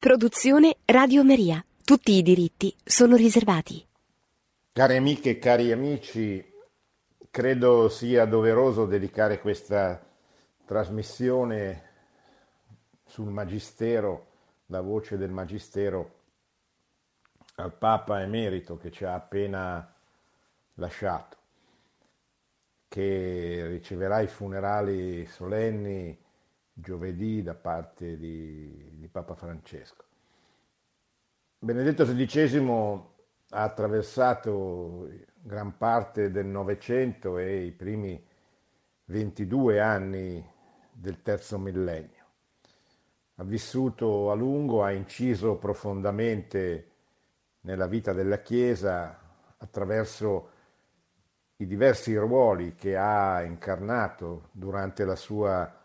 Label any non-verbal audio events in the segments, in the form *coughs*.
Produzione Radio Maria. Tutti i diritti sono riservati. Cari amiche e cari amici, credo sia doveroso dedicare questa trasmissione sul Magistero, la voce del Magistero, al Papa Emerito che ci ha appena lasciato, che riceverà i funerali solenni giovedì da parte di, di Papa Francesco. Benedetto XVI ha attraversato gran parte del Novecento e i primi 22 anni del terzo millennio. Ha vissuto a lungo, ha inciso profondamente nella vita della Chiesa attraverso i diversi ruoli che ha incarnato durante la sua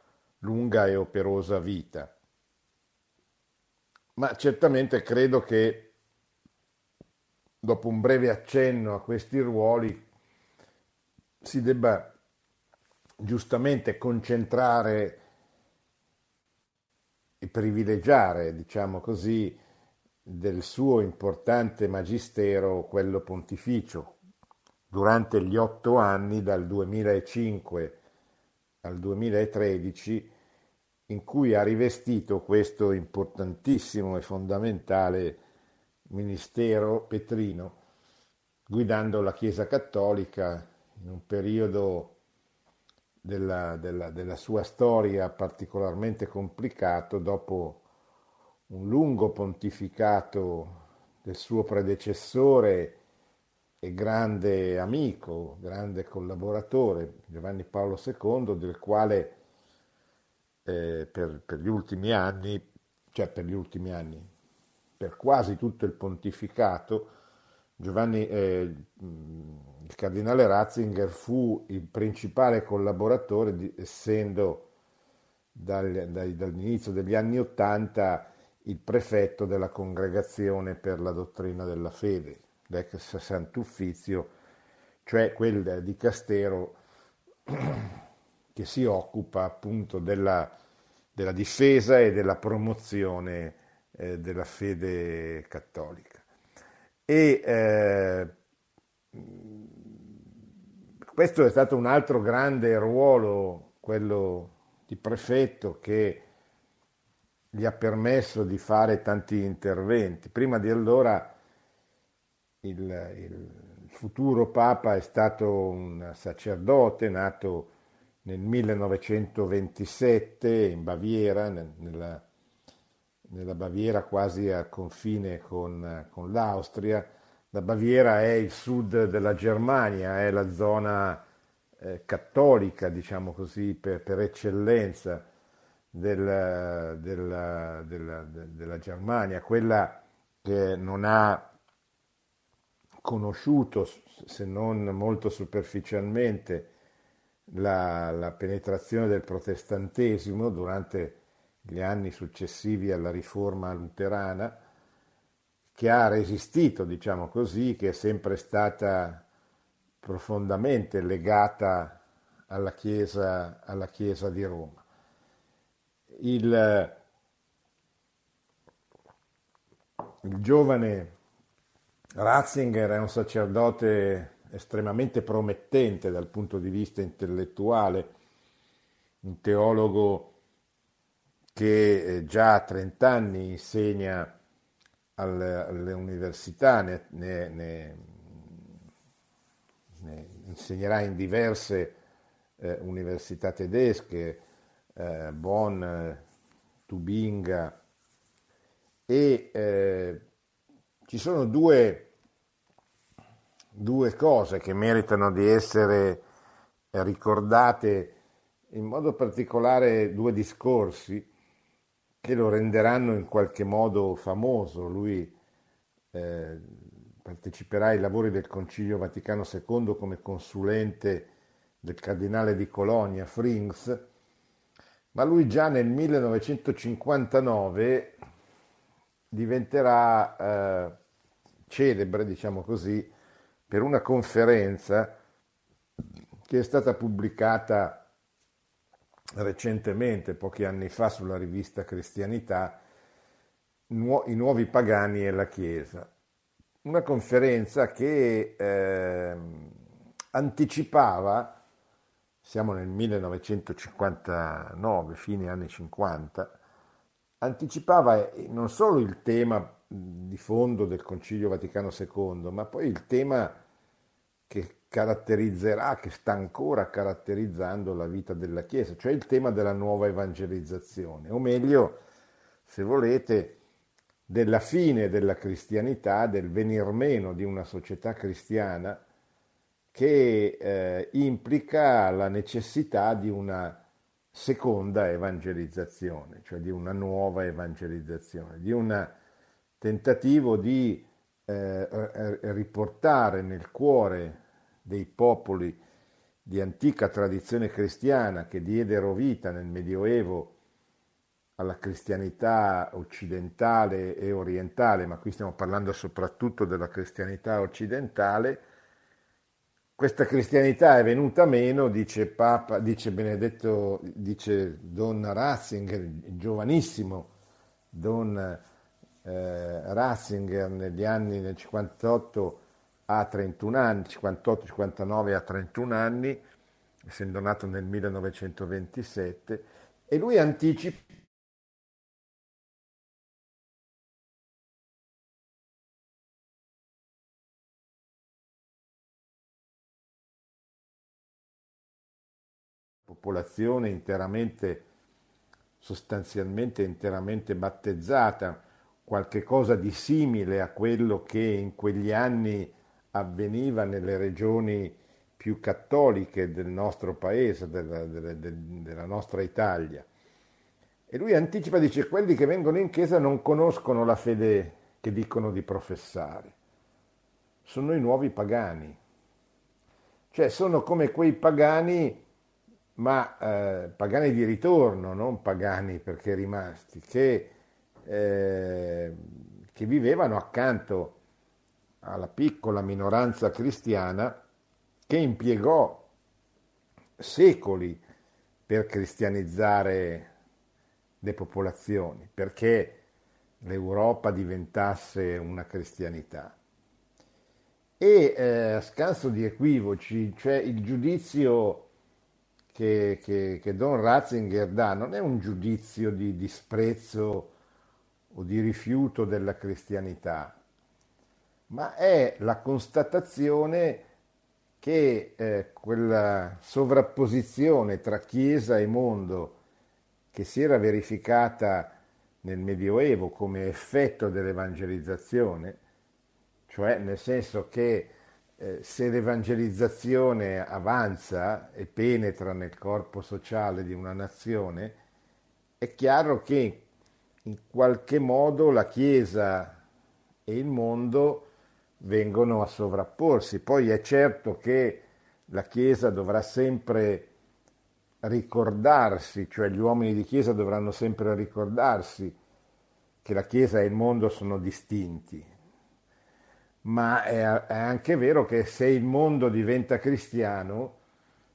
lunga e operosa vita. Ma certamente credo che dopo un breve accenno a questi ruoli si debba giustamente concentrare e privilegiare, diciamo così, del suo importante magistero, quello pontificio, durante gli otto anni dal 2005 al 2013 in cui ha rivestito questo importantissimo e fondamentale ministero petrino, guidando la Chiesa Cattolica in un periodo della, della, della sua storia particolarmente complicato dopo un lungo pontificato del suo predecessore e grande amico, grande collaboratore, Giovanni Paolo II, del quale eh, per, per, gli ultimi anni, cioè per gli ultimi anni, per quasi tutto il pontificato, Giovanni, eh, il cardinale Ratzinger fu il principale collaboratore, di, essendo dal, dai, dall'inizio degli anni Ottanta il prefetto della congregazione per la dottrina della fede, l'ex Sant'Uffizio, cioè quel di Castero *clears throat* che si occupa appunto della, della difesa e della promozione eh, della fede cattolica. E eh, questo è stato un altro grande ruolo, quello di prefetto, che gli ha permesso di fare tanti interventi. Prima di allora il, il futuro Papa è stato un sacerdote nato nel 1927 in Baviera, nella, nella Baviera quasi a confine con, con, l'Austria. La Baviera è il sud della Germania, è la zona eh, cattolica, diciamo così, per, per eccellenza del, della, della, della Germania, quella che non ha conosciuto, se non molto superficialmente, la, la penetrazione del protestantesimo durante gli anni successivi alla riforma luterana, che ha resistito, diciamo così, che è sempre stata profondamente legata alla Chiesa, alla chiesa di Roma. Il, il giovane Ratzinger è un sacerdote estremamente promettente dal punto di vista intellettuale, un teologo che eh, già a 30 anni insegna alle, università, ne, ne, ne, ne, insegnerà in diverse eh, università tedesche, eh, Bonn, Tubinga, e eh, ci sono due due cose che meritano di essere ricordate, in modo particolare due discorsi che lo renderanno in qualche modo famoso. Lui eh, parteciperà ai lavori del Concilio Vaticano II come consulente del cardinale di Colonia, Frings, ma lui già nel 1959 diventerà eh, celebre, diciamo così, per una conferenza che è stata pubblicata recentemente, pochi anni fa, sulla rivista Cristianità, i nuovi pagani e la Chiesa. Una conferenza che eh, anticipava, siamo nel 1959, fine anni 50, anticipava non solo il tema di fondo del Concilio Vaticano II, ma poi il tema che caratterizzerà, che sta ancora caratterizzando la vita della Chiesa, cioè il tema della nuova evangelizzazione, o meglio, se volete, della fine della cristianità, del venir meno di una società cristiana che eh, implica la necessità di una seconda evangelizzazione, cioè di una nuova evangelizzazione, di un tentativo di eh, riportare nel cuore dei popoli di antica tradizione cristiana che diedero vita nel Medioevo alla cristianità occidentale e orientale, ma qui stiamo parlando soprattutto della cristianità occidentale, questa cristianità è venuta meno, dice Papa, dice Benedetto, dice Don Ratzinger, giovanissimo Don eh, Ratzinger negli anni nel 58 a 31 anni, 58-59 a 31 anni, essendo nato nel 1927, e lui anticipa popolazione interamente, sostanzialmente interamente battezzata, qualche cosa di simile a quello che in quegli anni avveniva nelle regioni più cattoliche del nostro paese, della, della, della nostra Italia. E lui anticipa, dice, quelli che vengono in chiesa non conoscono la fede che dicono di professare, sono i nuovi pagani, cioè sono come quei pagani ma eh, pagani di ritorno, non pagani perché rimasti, che, eh, che vivevano accanto alla piccola minoranza cristiana che impiegò secoli per cristianizzare le popolazioni, perché l'Europa diventasse una cristianità. E eh, a scanso di equivoci, cioè il giudizio che, che, che Don Ratzinger dà non è un giudizio di disprezzo o di rifiuto della cristianità, ma è la constatazione che eh, quella sovrapposizione tra Chiesa e mondo che si era verificata nel Medioevo come effetto dell'evangelizzazione, cioè nel senso che eh, se l'evangelizzazione avanza e penetra nel corpo sociale di una nazione, è chiaro che in qualche modo la Chiesa e il mondo vengono a sovrapporsi. Poi è certo che la Chiesa dovrà sempre ricordarsi, cioè gli uomini di Chiesa dovranno sempre ricordarsi che la Chiesa e il mondo sono distinti, ma è, anche vero che se il mondo diventa cristiano,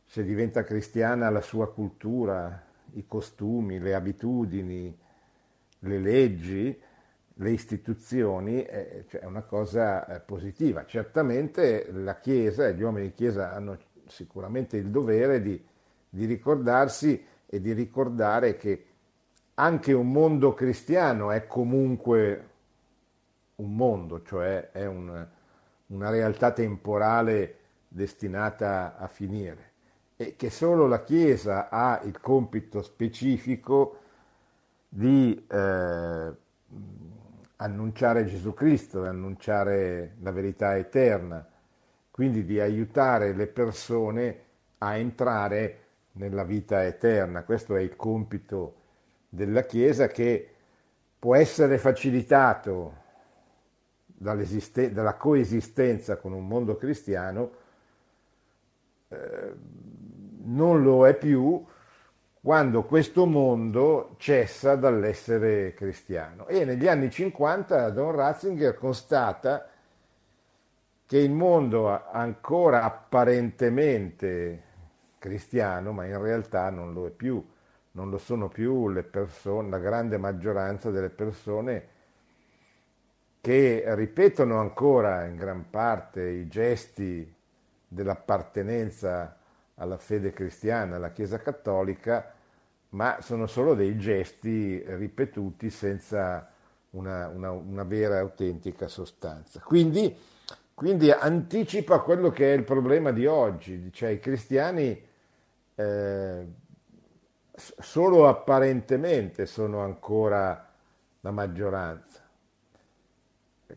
se diventa cristiana la sua cultura, i costumi, le abitudini, le leggi, le istituzioni, eh, cioè è una cosa eh, positiva. Certamente la Chiesa e gli uomini di Chiesa hanno sicuramente il dovere di, di ricordarsi e di ricordare che anche un mondo cristiano è comunque un mondo, cioè è un, una realtà temporale destinata a finire e che solo la Chiesa ha il compito specifico di eh, annunciare Gesù Cristo, annunciare la verità eterna, quindi di aiutare le persone a entrare nella vita eterna. Questo è il compito della Chiesa che può essere facilitato dalla coesistenza con un mondo cristiano, eh, non lo è più quando questo mondo cessa dall'essere cristiano. E negli anni 50 Don Ratzinger constata che il mondo ancora apparentemente cristiano, ma in realtà non lo è più, non lo sono più le persone, la grande maggioranza delle persone che ripetono ancora in gran parte i gesti dell'appartenenza alla fede cristiana, alla Chiesa cattolica, ma sono solo dei gesti ripetuti senza una, una, una vera e autentica sostanza. Quindi, quindi, anticipa quello che è il problema di oggi, cioè i cristiani eh, solo apparentemente sono ancora la maggioranza.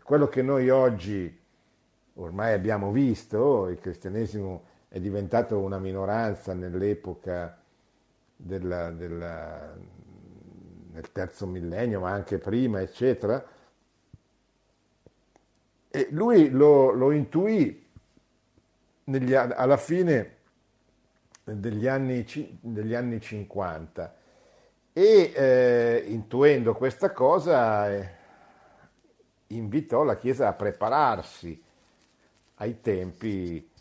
Quello che noi oggi ormai abbiamo visto, il cristianesimo è diventato una minoranza nell'epoca della, della, nel terzo millennio, ma anche prima, eccetera. E lui lo, lo intuì negli, alla fine degli anni, degli anni 50 e eh, intuendo questa cosa eh, invitò la Chiesa a prepararsi ai tempi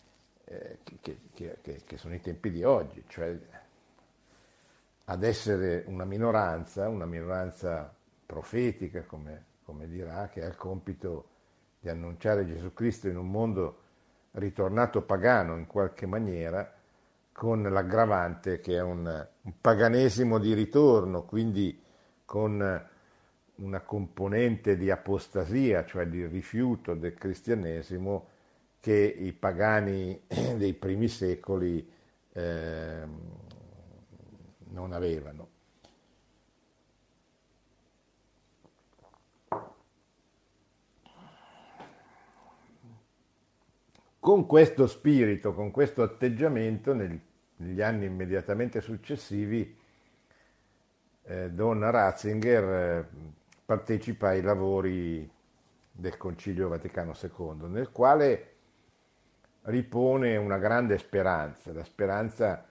che, che, che, che, sono i tempi di oggi, cioè ad essere una minoranza, una minoranza profetica, come, come dirà, che ha il compito di annunciare Gesù Cristo in un mondo ritornato pagano in qualche maniera, con l'aggravante che è un, un paganesimo di ritorno, quindi con una componente di apostasia, cioè di rifiuto del cristianesimo che i pagani *clears throat* dei primi secoli eh, non avevano. Con questo spirito, con questo atteggiamento, negli anni immediatamente successivi, eh, Don Ratzinger eh, partecipa ai lavori del Concilio Vaticano II, nel quale ripone una grande speranza, la speranza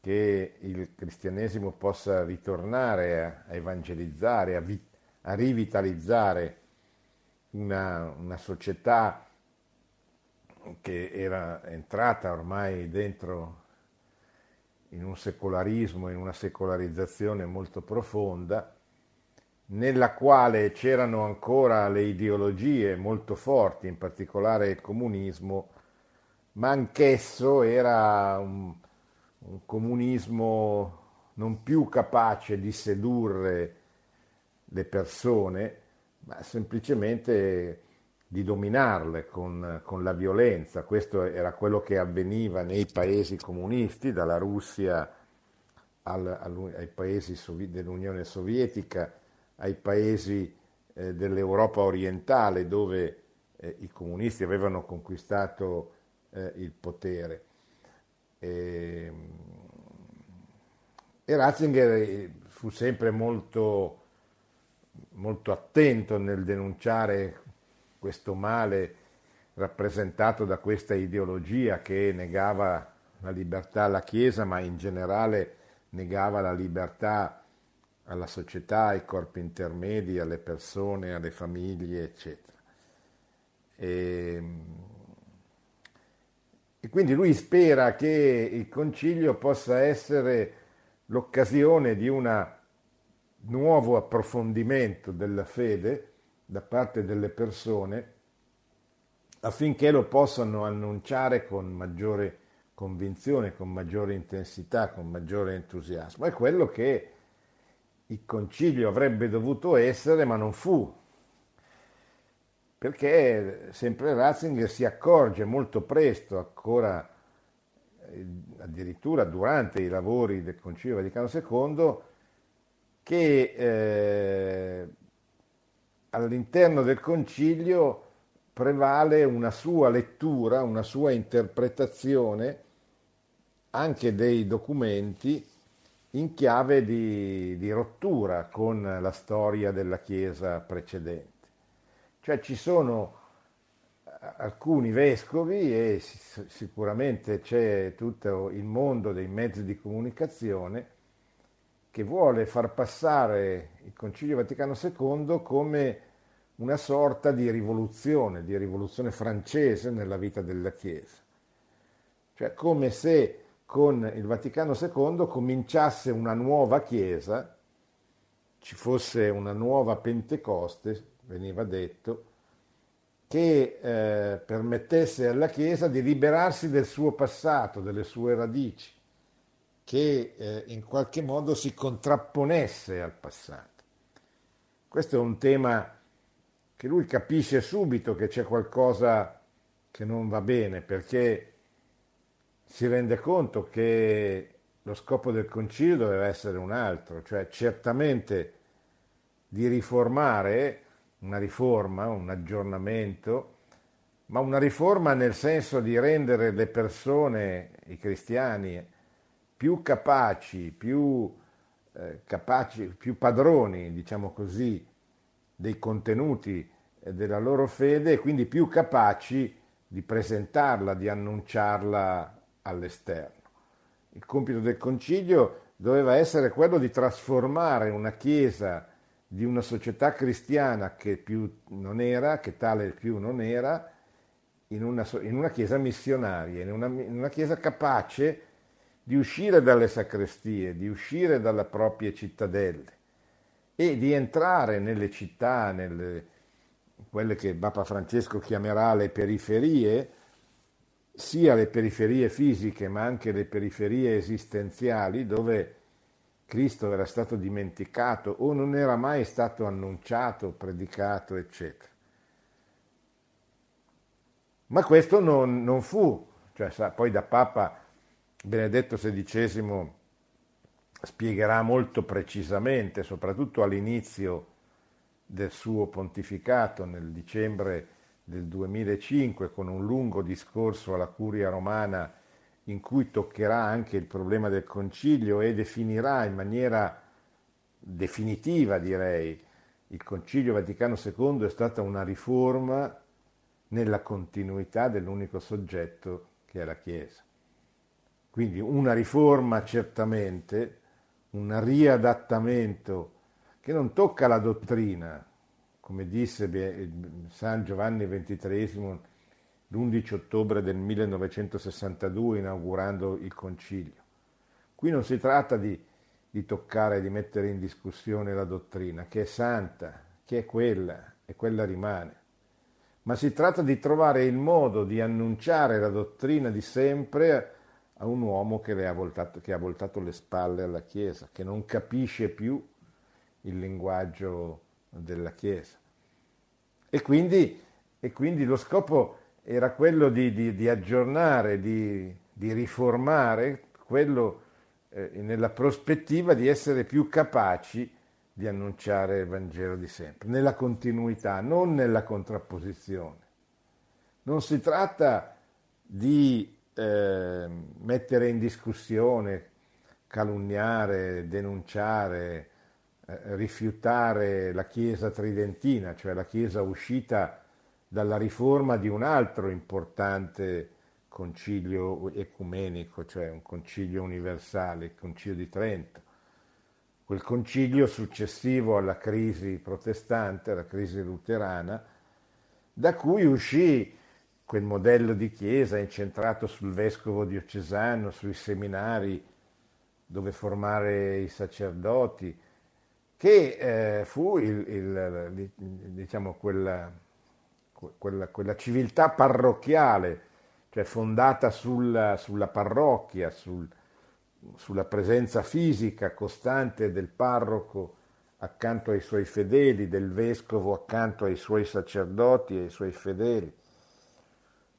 che il cristianesimo possa ritornare a, evangelizzare, a, vi, a rivitalizzare una, una, società che era entrata ormai dentro in un secolarismo, in una secolarizzazione molto profonda, nella quale c'erano ancora le ideologie molto forti, in particolare il comunismo, ma anch'esso era un, un comunismo non più capace di sedurre le persone, ma semplicemente di dominarle con, con, la violenza. Questo era quello che avveniva nei paesi comunisti, dalla Russia al, al, ai paesi sovi, dell'Unione Sovietica, ai paesi eh, dell'Europa orientale, dove eh, i comunisti avevano conquistato eh, il potere. E, e Ratzinger eh, fu sempre molto, molto attento nel denunciare questo male rappresentato da questa ideologia che negava la libertà alla Chiesa, ma in generale negava la libertà alla società, ai corpi intermedi, alle persone, alle famiglie, eccetera. E, e quindi lui spera che il concilio possa essere l'occasione di un nuovo approfondimento della fede da parte delle persone affinché lo possano annunciare con maggiore convinzione, con maggiore intensità, con maggiore entusiasmo. È quello che il concilio avrebbe dovuto essere, ma non fu, perché sempre Ratzinger si accorge molto presto, ancora eh, addirittura durante i lavori del Concilio Vaticano II, che eh, all'interno del Concilio prevale una sua lettura, una sua interpretazione anche dei documenti in chiave di, di rottura con la storia della Chiesa precedente. Cioè ci sono eh, alcuni vescovi e sicuramente c'è tutto il mondo dei mezzi di comunicazione che vuole far passare il Concilio Vaticano II come una sorta di rivoluzione, di rivoluzione francese nella vita della Chiesa. Cioè come se con il Vaticano II cominciasse una nuova Chiesa, ci fosse una nuova Pentecoste, veniva detto, che eh, permettesse alla Chiesa di liberarsi del suo passato, delle sue radici, che eh, in qualche modo si contrapponesse al passato. Questo è un tema che lui capisce subito che c'è qualcosa che non va bene, perché si rende conto che lo scopo del concilio doveva essere un altro, cioè certamente di riformare una riforma, un aggiornamento, ma una riforma nel senso di rendere le persone, i cristiani, più capaci, più, eh, capaci, più padroni, diciamo così, dei contenuti della loro fede e quindi più capaci di presentarla, di annunciarla all'esterno. Il compito del concilio doveva essere quello di trasformare una chiesa di una società cristiana che più non era, che tale più non era, in una, in una chiesa missionaria, in una, in una chiesa capace di uscire dalle sacrestie, di uscire dalle proprie cittadelle e di entrare nelle città, nelle, quelle che Papa Francesco chiamerà le periferie, sia le periferie fisiche ma anche le periferie esistenziali dove Cristo era stato dimenticato o non era mai stato annunciato, predicato, eccetera. Ma questo non, non fu, cioè sa, poi da Papa Benedetto XVI spiegherà molto precisamente, soprattutto all'inizio del suo pontificato nel dicembre del 2005 con un lungo discorso alla curia romana in cui toccherà anche il problema del concilio e definirà in maniera definitiva, direi, il concilio Vaticano II è stata una riforma nella continuità dell'unico soggetto che è la Chiesa. Quindi una riforma certamente, un riadattamento che non tocca la dottrina, come disse San Giovanni XXIII l'11 ottobre del 1962 inaugurando il concilio. Qui non si tratta di, di toccare, di mettere in discussione la dottrina, che è santa, che è quella e quella rimane, ma si tratta di trovare il modo di annunciare la dottrina di sempre a un uomo che, ha voltato, che ha voltato le spalle alla Chiesa, che non capisce più il linguaggio della Chiesa. E quindi, e quindi lo scopo era quello di, di, di aggiornare, di, di, riformare quello eh, nella prospettiva di essere più capaci di annunciare il Vangelo di sempre, nella continuità, non nella contrapposizione. Non si tratta di eh, mettere in discussione, calunniare, denunciare, eh, rifiutare la Chiesa tridentina, cioè la Chiesa uscita dalla riforma di un altro importante concilio ecumenico, cioè un concilio universale, il concilio di Trento. Quel concilio successivo alla crisi protestante, alla crisi luterana, da cui uscì quel modello di chiesa incentrato sul vescovo diocesano, sui seminari dove formare i sacerdoti, che eh, fu il, il, diciamo, quella, quella, quella, civiltà parrocchiale, cioè fondata sulla, sulla parrocchia, sul, sulla presenza fisica costante del parroco accanto ai suoi fedeli, del vescovo accanto ai suoi sacerdoti e ai suoi fedeli.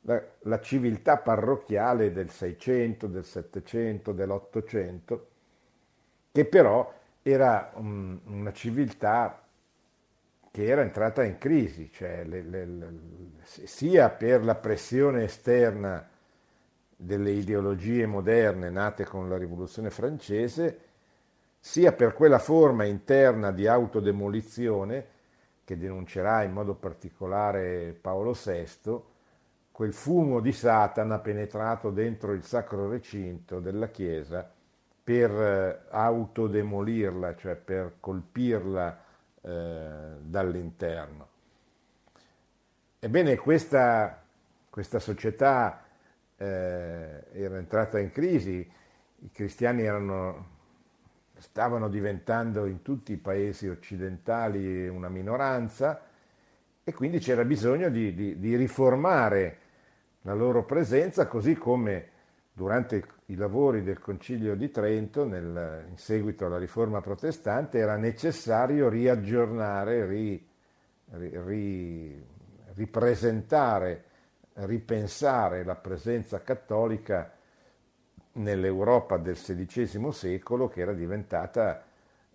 La, la civiltà parrocchiale del 600, del 700, dell'Ottocento, che però era un, una civiltà che era entrata in crisi, cioè le, le, le, sia per la pressione esterna delle ideologie moderne nate con la rivoluzione francese, sia per quella forma interna di autodemolizione che denuncerà in modo particolare Paolo VI, quel fumo di Satana penetrato dentro il sacro recinto della Chiesa per eh, autodemolirla, cioè per colpirla eh, dall'interno. Ebbene, questa, questa società eh, era entrata in crisi, i cristiani erano, stavano diventando in tutti i paesi occidentali una minoranza e quindi c'era bisogno di, di, di riformare la loro presenza, così come durante i lavori del Concilio di Trento, nel, in seguito alla riforma protestante, era necessario riaggiornare, ri, ri, ripresentare, ripensare la presenza cattolica nell'Europa del XVI secolo, che era diventata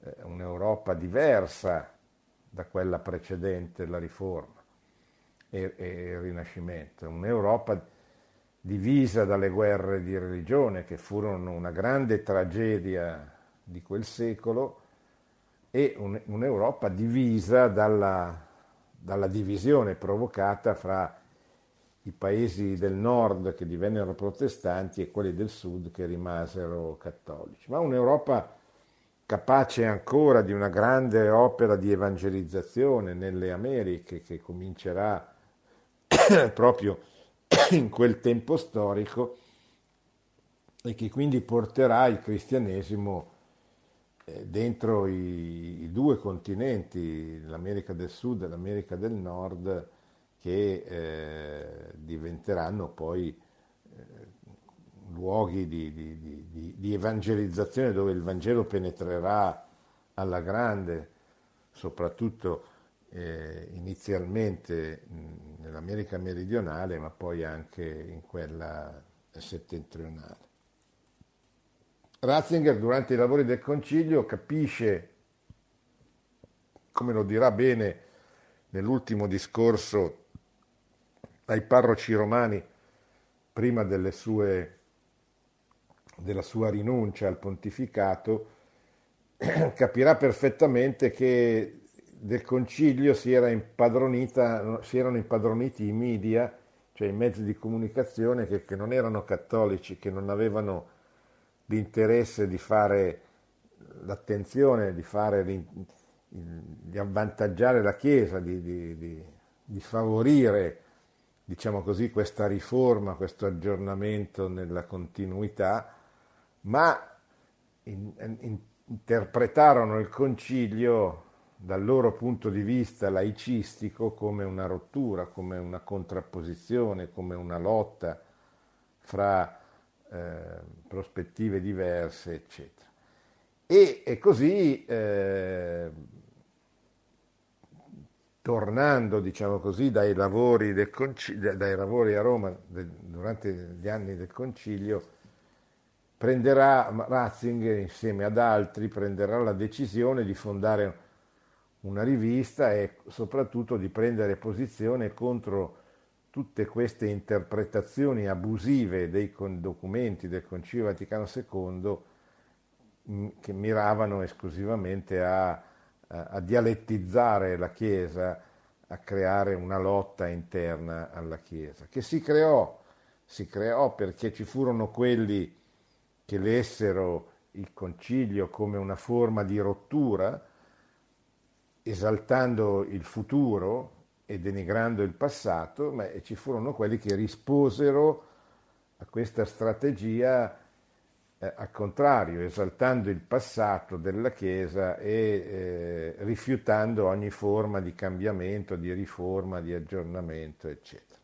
eh, un'Europa diversa da quella precedente la riforma e, e il Rinascimento, un'Europa divisa dalle guerre di religione che furono una grande tragedia di quel secolo e un, un'Europa divisa dalla, dalla divisione provocata fra i paesi del nord che divennero protestanti e quelli del sud che rimasero cattolici, ma un'Europa capace ancora di una grande opera di evangelizzazione nelle Americhe che comincerà *coughs* proprio *coughs* in quel tempo storico e che quindi porterà il cristianesimo eh, dentro i, due continenti, l'America del Sud e l'America del Nord, che eh, diventeranno poi eh, luoghi di, di, di, di, evangelizzazione dove il Vangelo penetrerà alla grande, soprattutto inizialmente nell'America meridionale, ma poi anche in quella settentrionale. Ratzinger durante i lavori del concilio capisce, come lo dirà bene nell'ultimo discorso ai parroci romani prima sue, della sua rinuncia al pontificato, *clears throat* capirà perfettamente che del concilio si, era si erano impadroniti i media, cioè i mezzi di comunicazione che, che non erano cattolici, che non avevano l'interesse di fare l'attenzione, di, fare, di, di avvantaggiare la Chiesa, di, di, favorire diciamo così, questa riforma, questo aggiornamento nella continuità, ma in, in, interpretarono il concilio dal loro punto di vista laicistico come una rottura, come una contrapposizione, come una lotta fra eh, prospettive diverse, eccetera. E, e così, eh, tornando, diciamo così, dai lavori, concilio, dai lavori a Roma de, durante gli anni del concilio, prenderà Ratzinger insieme ad altri, prenderà la decisione di fondare una rivista e soprattutto di prendere posizione contro tutte queste interpretazioni abusive dei documenti del Concilio Vaticano II mm, che miravano esclusivamente a, a, dialettizzare la Chiesa, a creare una lotta interna alla Chiesa, che si creò, si creò perché ci furono quelli che lessero il concilio come una forma di rottura, esaltando il futuro e denigrando il passato, ma ci furono quelli che risposero a questa strategia eh, al contrario, esaltando il passato della Chiesa e eh, rifiutando ogni forma di cambiamento, di riforma, di aggiornamento, eccetera.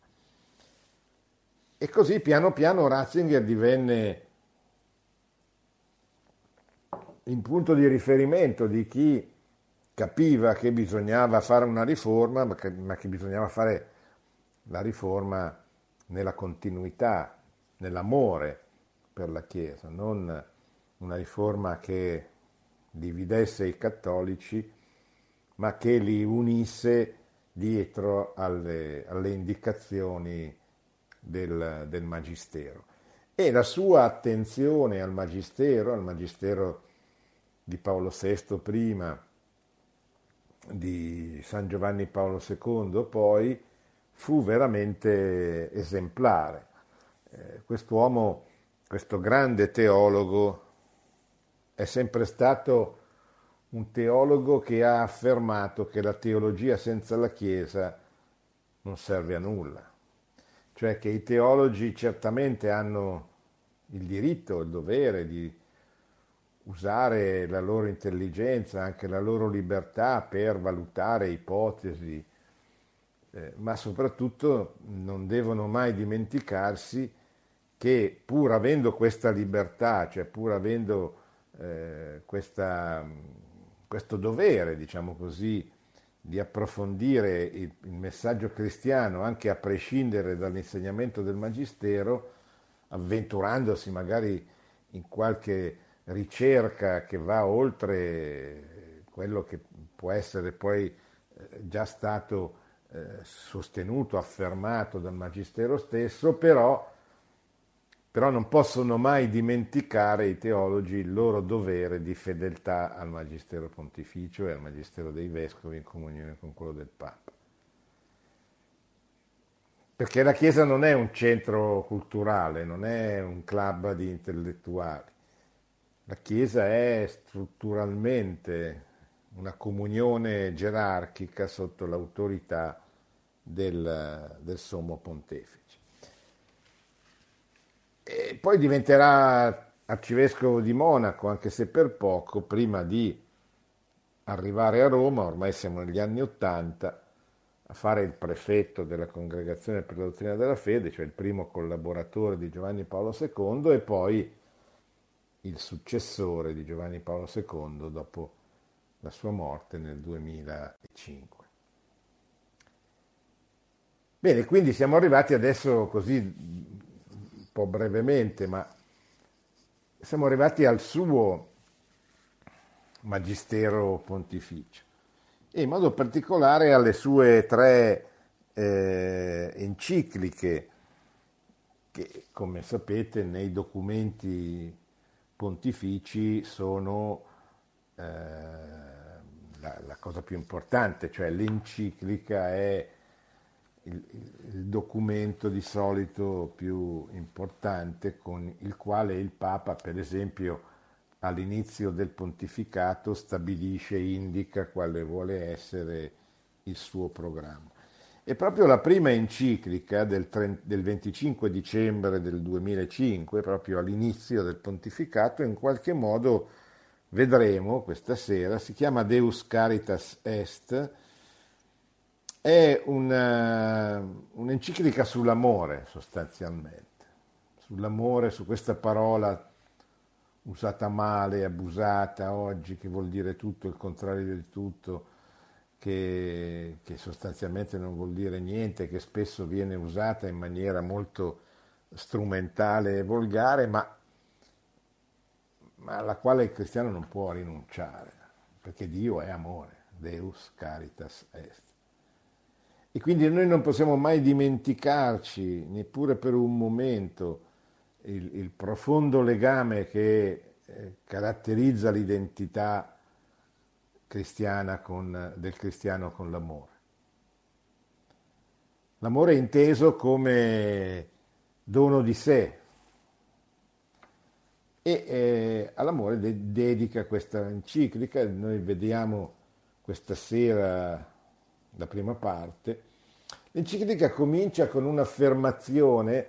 E così piano piano Ratzinger divenne il punto di riferimento di chi capiva che bisognava fare una riforma, ma che, ma che bisognava fare la riforma nella continuità, nell'amore per la Chiesa, non una riforma che dividesse i cattolici, ma che li unisse dietro alle, alle indicazioni del, del, Magistero. E la sua attenzione al Magistero, al Magistero di Paolo VI prima, di San Giovanni Paolo II poi fu veramente esemplare. Eh, quest'uomo, questo grande teologo, è sempre stato un teologo che ha affermato che la teologia senza la Chiesa non serve a nulla, cioè che i teologi certamente hanno il diritto, il dovere di usare la loro intelligenza, anche la loro libertà per valutare ipotesi eh, ma soprattutto non devono mai dimenticarsi che pur avendo questa libertà, cioè pur avendo eh, questa, questo dovere, diciamo così, di approfondire il, il, messaggio cristiano anche a prescindere dall'insegnamento del Magistero, avventurandosi magari in qualche ricerca che va oltre quello che può essere poi eh, già stato eh, sostenuto, affermato dal Magistero stesso, però però non possono mai dimenticare i teologi il loro dovere di fedeltà al Magistero Pontificio e al Magistero dei Vescovi in comunione con quello del Papa. Perché la Chiesa non è un centro culturale, non è un club di intellettuali. La Chiesa è strutturalmente una comunione gerarchica sotto l'autorità del, del Sommo Pontefice. E poi diventerà arcivescovo di Monaco, anche se per poco, prima di arrivare a Roma, ormai siamo negli anni Ottanta, a fare il prefetto della Congregazione per la Dottrina della Fede, cioè il primo collaboratore di Giovanni Paolo II e poi il successore di Giovanni Paolo II dopo la sua morte nel 2005. Bene, quindi siamo arrivati adesso così po' brevemente, ma siamo arrivati al suo magistero pontificio e in modo particolare alle sue tre eh, encicliche che, come sapete, nei documenti pontifici sono eh, la, la, cosa più importante, cioè l'enciclica è il, il, documento di solito più importante con il quale il Papa, per esempio, all'inizio del pontificato stabilisce, indica quale vuole essere il suo programma. E proprio la prima enciclica del, 30, del 25 dicembre del 2005, proprio all'inizio del pontificato, in qualche modo vedremo questa sera, si chiama Deus Caritas Est, è una, un'enciclica sull'amore sostanzialmente, sull'amore, su questa parola usata male, abusata oggi, che vuol dire tutto, il contrario di tutto, che, che sostanzialmente non vuol dire niente, che spesso viene usata in maniera molto strumentale e volgare, ma, ma alla quale il cristiano non può rinunciare, perché Dio è amore, Deus caritas est. E quindi noi non possiamo mai dimenticarci, neppure per un momento, il, il profondo legame che eh, caratterizza l'identità cristiana con, del cristiano con l'amore. L'amore è inteso come dono di sé e eh, all'amore de- dedica questa enciclica, noi vediamo questa sera la prima parte, l'enciclica comincia con un'affermazione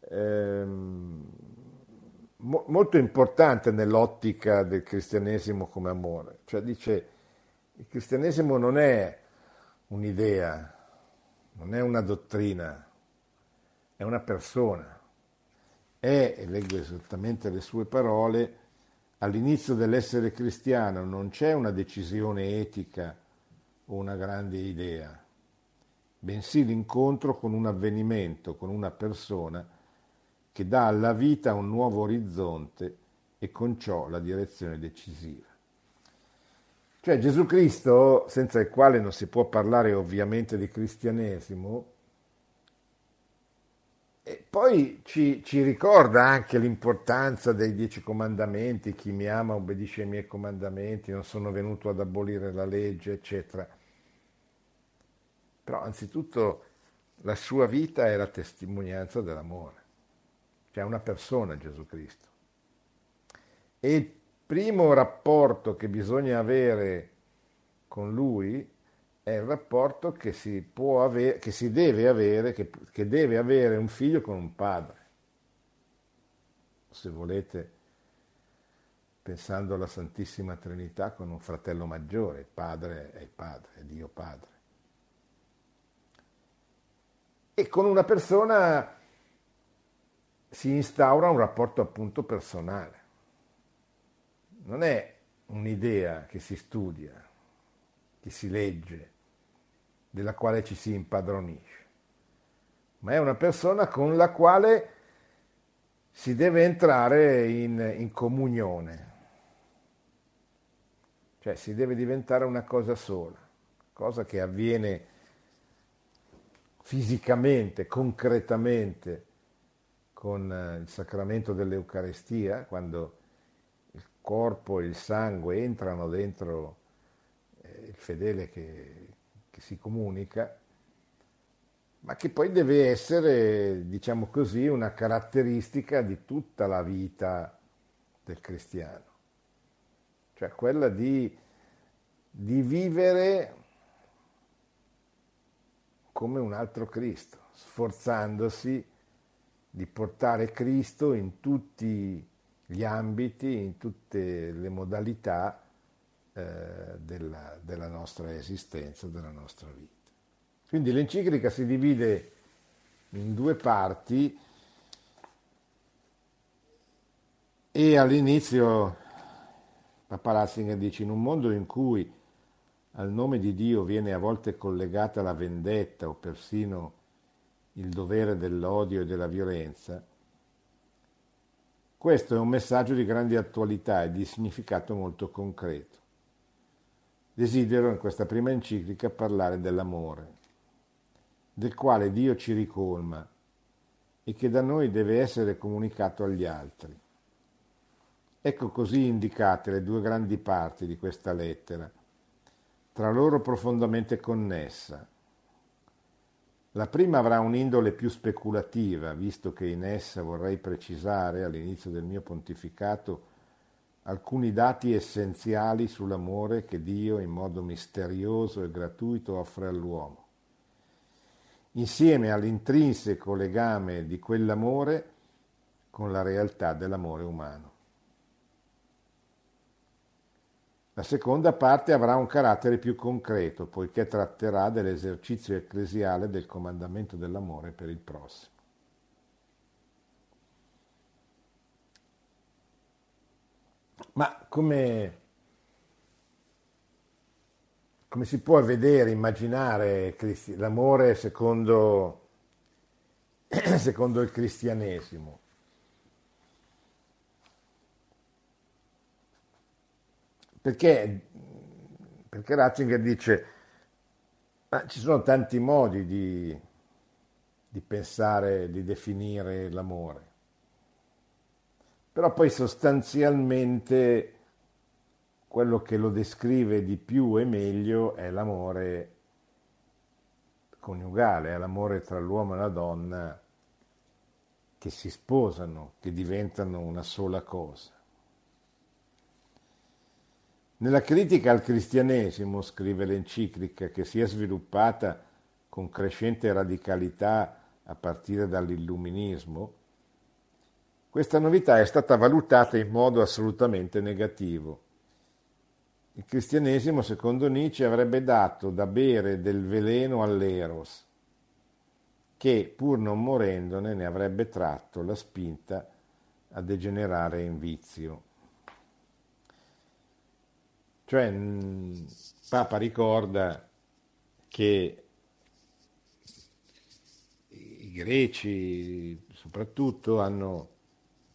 ehm, mo- molto importante nell'ottica del cristianesimo come amore, cioè dice il cristianesimo non è un'idea, non è una dottrina, è una persona. È, e leggo esattamente le sue parole, all'inizio dell'essere cristiano non c'è una decisione etica o una grande idea, bensì l'incontro con un avvenimento, con una persona che dà alla vita un nuovo orizzonte e con ciò la direzione decisiva. Cioè Gesù Cristo, senza il quale non si può parlare ovviamente di cristianesimo, e poi ci, ci, ricorda anche l'importanza dei dieci comandamenti, chi mi ama obbedisce ai miei comandamenti, non sono venuto ad abolire la legge, eccetera. Però anzitutto la sua vita è la testimonianza dell'amore, cioè una persona Gesù Cristo. E il primo rapporto che bisogna avere con lui è il rapporto che si, può avere, che si deve avere, che, che deve avere un figlio con un padre. Se volete, pensando alla Santissima Trinità con un fratello maggiore, il padre è il padre, è Dio Padre. e con una persona si instaura un rapporto appunto personale. Non è un'idea che si studia, che si legge, della quale ci si impadronisce, ma è una persona con la quale si deve entrare in, in comunione, cioè si deve diventare una cosa sola, cosa che avviene fisicamente, concretamente, con eh, il sacramento dell'Eucarestia, quando il corpo e il sangue entrano dentro eh, il fedele che, che si comunica, ma che poi deve essere, diciamo così, una caratteristica di tutta la vita del cristiano, cioè quella di, di vivere come un altro Cristo, sforzandosi di portare Cristo in tutti gli ambiti, in tutte le modalità eh, della, della nostra esistenza, della nostra vita. Quindi l'enciclica si divide in due parti e all'inizio Papa Ratzinger dice in un mondo in cui al nome di Dio viene a volte collegata la vendetta o persino il dovere dell'odio e della violenza, questo è un messaggio di grande attualità e di significato molto concreto. Desidero in questa prima enciclica parlare dell'amore, del quale Dio ci ricolma e che da noi deve essere comunicato agli altri. Ecco così indicate le due grandi parti di questa lettera, tra loro profondamente connessa. La prima avrà un'indole più speculativa, visto che in essa vorrei precisare all'inizio del mio pontificato alcuni dati essenziali sull'amore che Dio in modo misterioso e gratuito offre all'uomo insieme all'intrinseco legame di quell'amore con la realtà dell'amore umano. La seconda parte avrà un carattere più concreto, poiché tratterà dell'esercizio ecclesiale del comandamento dell'amore per il prossimo. Ma come come si può vedere, immaginare l'amore secondo, *clears throat* secondo il cristianesimo? Perché, perché Ratzinger dice, ma ci sono tanti modi di, di pensare, di definire l'amore, però poi sostanzialmente quello che lo descrive di più e meglio è l'amore coniugale, è l'amore tra l'uomo e la donna che si sposano, che diventano una sola cosa. Nella critica al cristianesimo, scrive l'enciclica, che si è sviluppata con crescente radicalità a partire dall'illuminismo, questa novità è stata valutata in modo assolutamente negativo il cristianesimo, secondo Nietzsche, avrebbe dato da bere del veleno all'Eros, che, pur non morendone, ne avrebbe tratto la spinta a degenerare in vizio. Cioè, Papa ricorda che i greci soprattutto hanno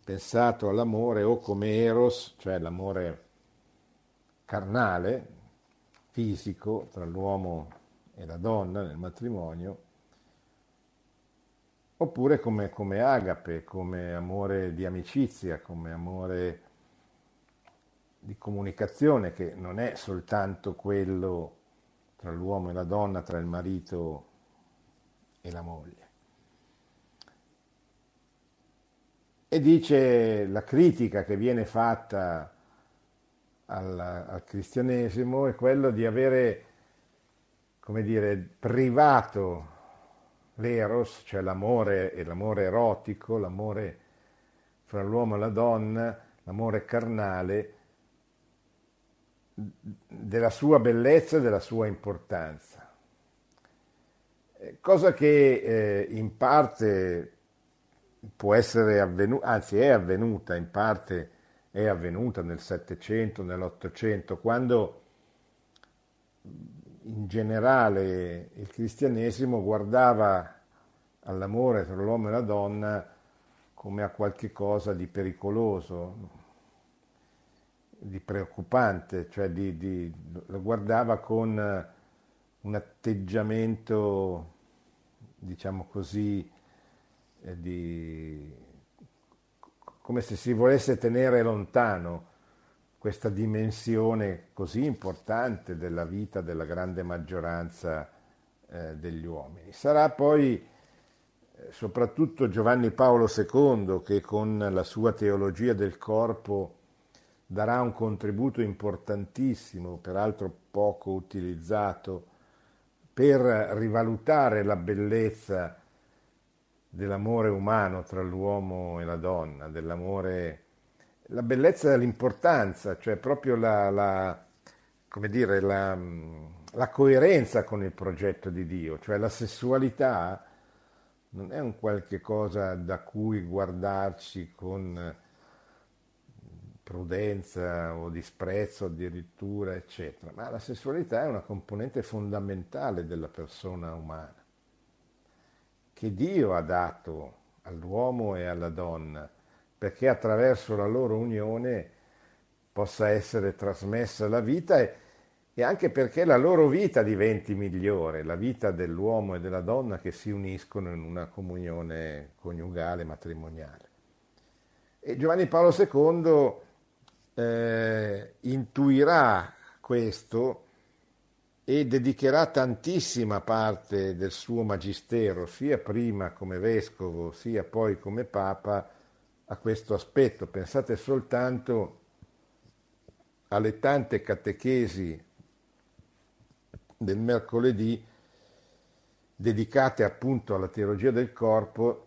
pensato all'amore o come eros, cioè l'amore carnale, fisico, tra l'uomo e la donna nel matrimonio, oppure come, come agape, come amore di amicizia, come amore di comunicazione, che non è soltanto quello tra l'uomo e la donna, tra il marito e la moglie. E dice la critica che viene fatta al, al cristianesimo è quello di avere, come dire, privato l'eros, cioè l'amore e l'amore erotico, l'amore fra l'uomo e la donna, l'amore carnale, della sua bellezza e della sua importanza. Eh, cosa che eh, in parte può essere avvenuta, anzi è avvenuta, in parte è avvenuta nel Settecento, nell'Ottocento, quando in generale il cristianesimo guardava all'amore tra l'uomo e la donna come a qualche cosa di pericoloso, di preoccupante, cioè di, di, lo guardava con un atteggiamento, diciamo così, eh, di, come se si volesse tenere lontano questa dimensione così importante della vita della grande maggioranza eh, degli uomini. Sarà poi eh, soprattutto Giovanni Paolo II che con la sua teologia del corpo darà un contributo importantissimo, peraltro poco utilizzato, per rivalutare la bellezza dell'amore umano tra l'uomo e la donna, dell'amore, la bellezza e l'importanza, cioè proprio la, la come dire, la, la coerenza con il progetto di Dio, cioè la sessualità non è un qualche cosa da cui guardarci con prudenza o disprezzo addirittura, eccetera, ma la sessualità è una componente fondamentale della persona umana che Dio ha dato all'uomo e alla donna perché attraverso la loro unione possa essere trasmessa la vita e, e anche perché la loro vita diventi migliore, la vita dell'uomo e della donna che si uniscono in una comunione coniugale, matrimoniale. E Giovanni Paolo II eh, intuirà questo e dedicherà tantissima parte del suo magistero, sia prima come vescovo, sia poi come papa, a questo aspetto. Pensate soltanto alle tante catechesi del mercoledì dedicate appunto alla teologia del corpo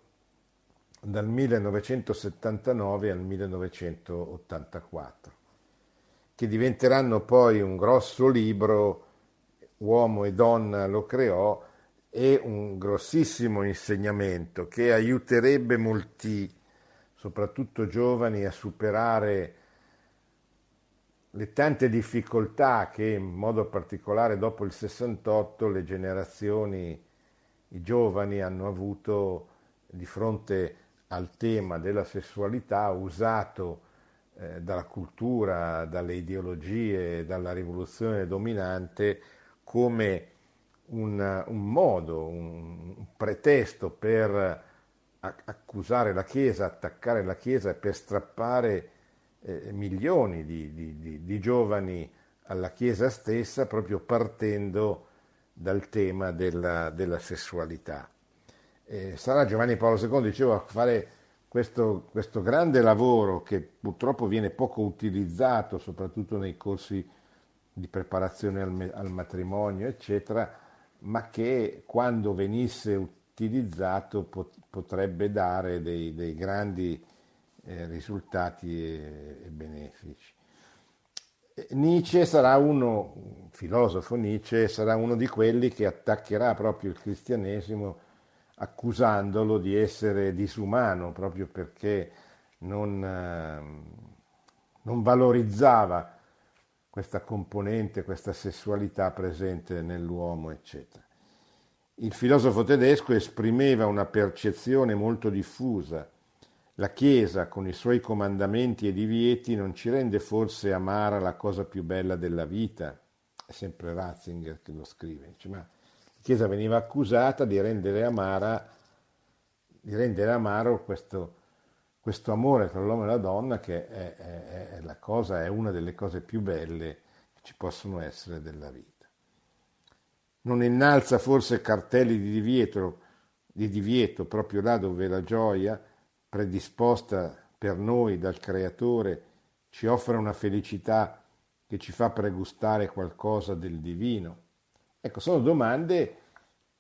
dal 1979 al 1984, che diventeranno poi un grosso libro uomo e donna lo creò, è un grossissimo insegnamento che aiuterebbe molti, soprattutto giovani, a superare le tante difficoltà che in modo particolare dopo il 68 le generazioni, i giovani hanno avuto di fronte al tema della sessualità usato eh, dalla cultura, dalle ideologie, dalla rivoluzione dominante come un, un modo, un, un, pretesto per accusare la Chiesa, attaccare la Chiesa e per strappare eh, milioni di, di, di, di, giovani alla Chiesa stessa proprio partendo dal tema della, della sessualità. Eh, sarà Giovanni Paolo II, dicevo, a fare questo, questo grande lavoro che purtroppo viene poco utilizzato, soprattutto nei corsi di preparazione al, al matrimonio, eccetera, ma che quando venisse utilizzato pot, potrebbe dare dei, dei grandi eh, risultati e, e benefici. Nietzsche sarà uno, un filosofo Nietzsche, sarà uno di quelli che attaccherà proprio il cristianesimo accusandolo di essere disumano proprio perché non, eh, non valorizzava questa componente, questa sessualità presente nell'uomo, eccetera. Il filosofo tedesco esprimeva una percezione molto diffusa. La Chiesa, con i suoi comandamenti e divieti, non ci rende forse amara la cosa più bella della vita? È sempre Ratzinger che lo scrive. Dice, ma Chiesa veniva accusata di rendere amara, di rendere amaro questo questo amore tra l'uomo e la donna che è, è, è, la cosa, è una delle cose più belle che ci possono essere della vita. Non innalza forse cartelli di divieto, di divieto proprio là dove la gioia, predisposta per noi dal Creatore, ci offre una felicità che ci fa pregustare qualcosa del divino. Ecco, sono domande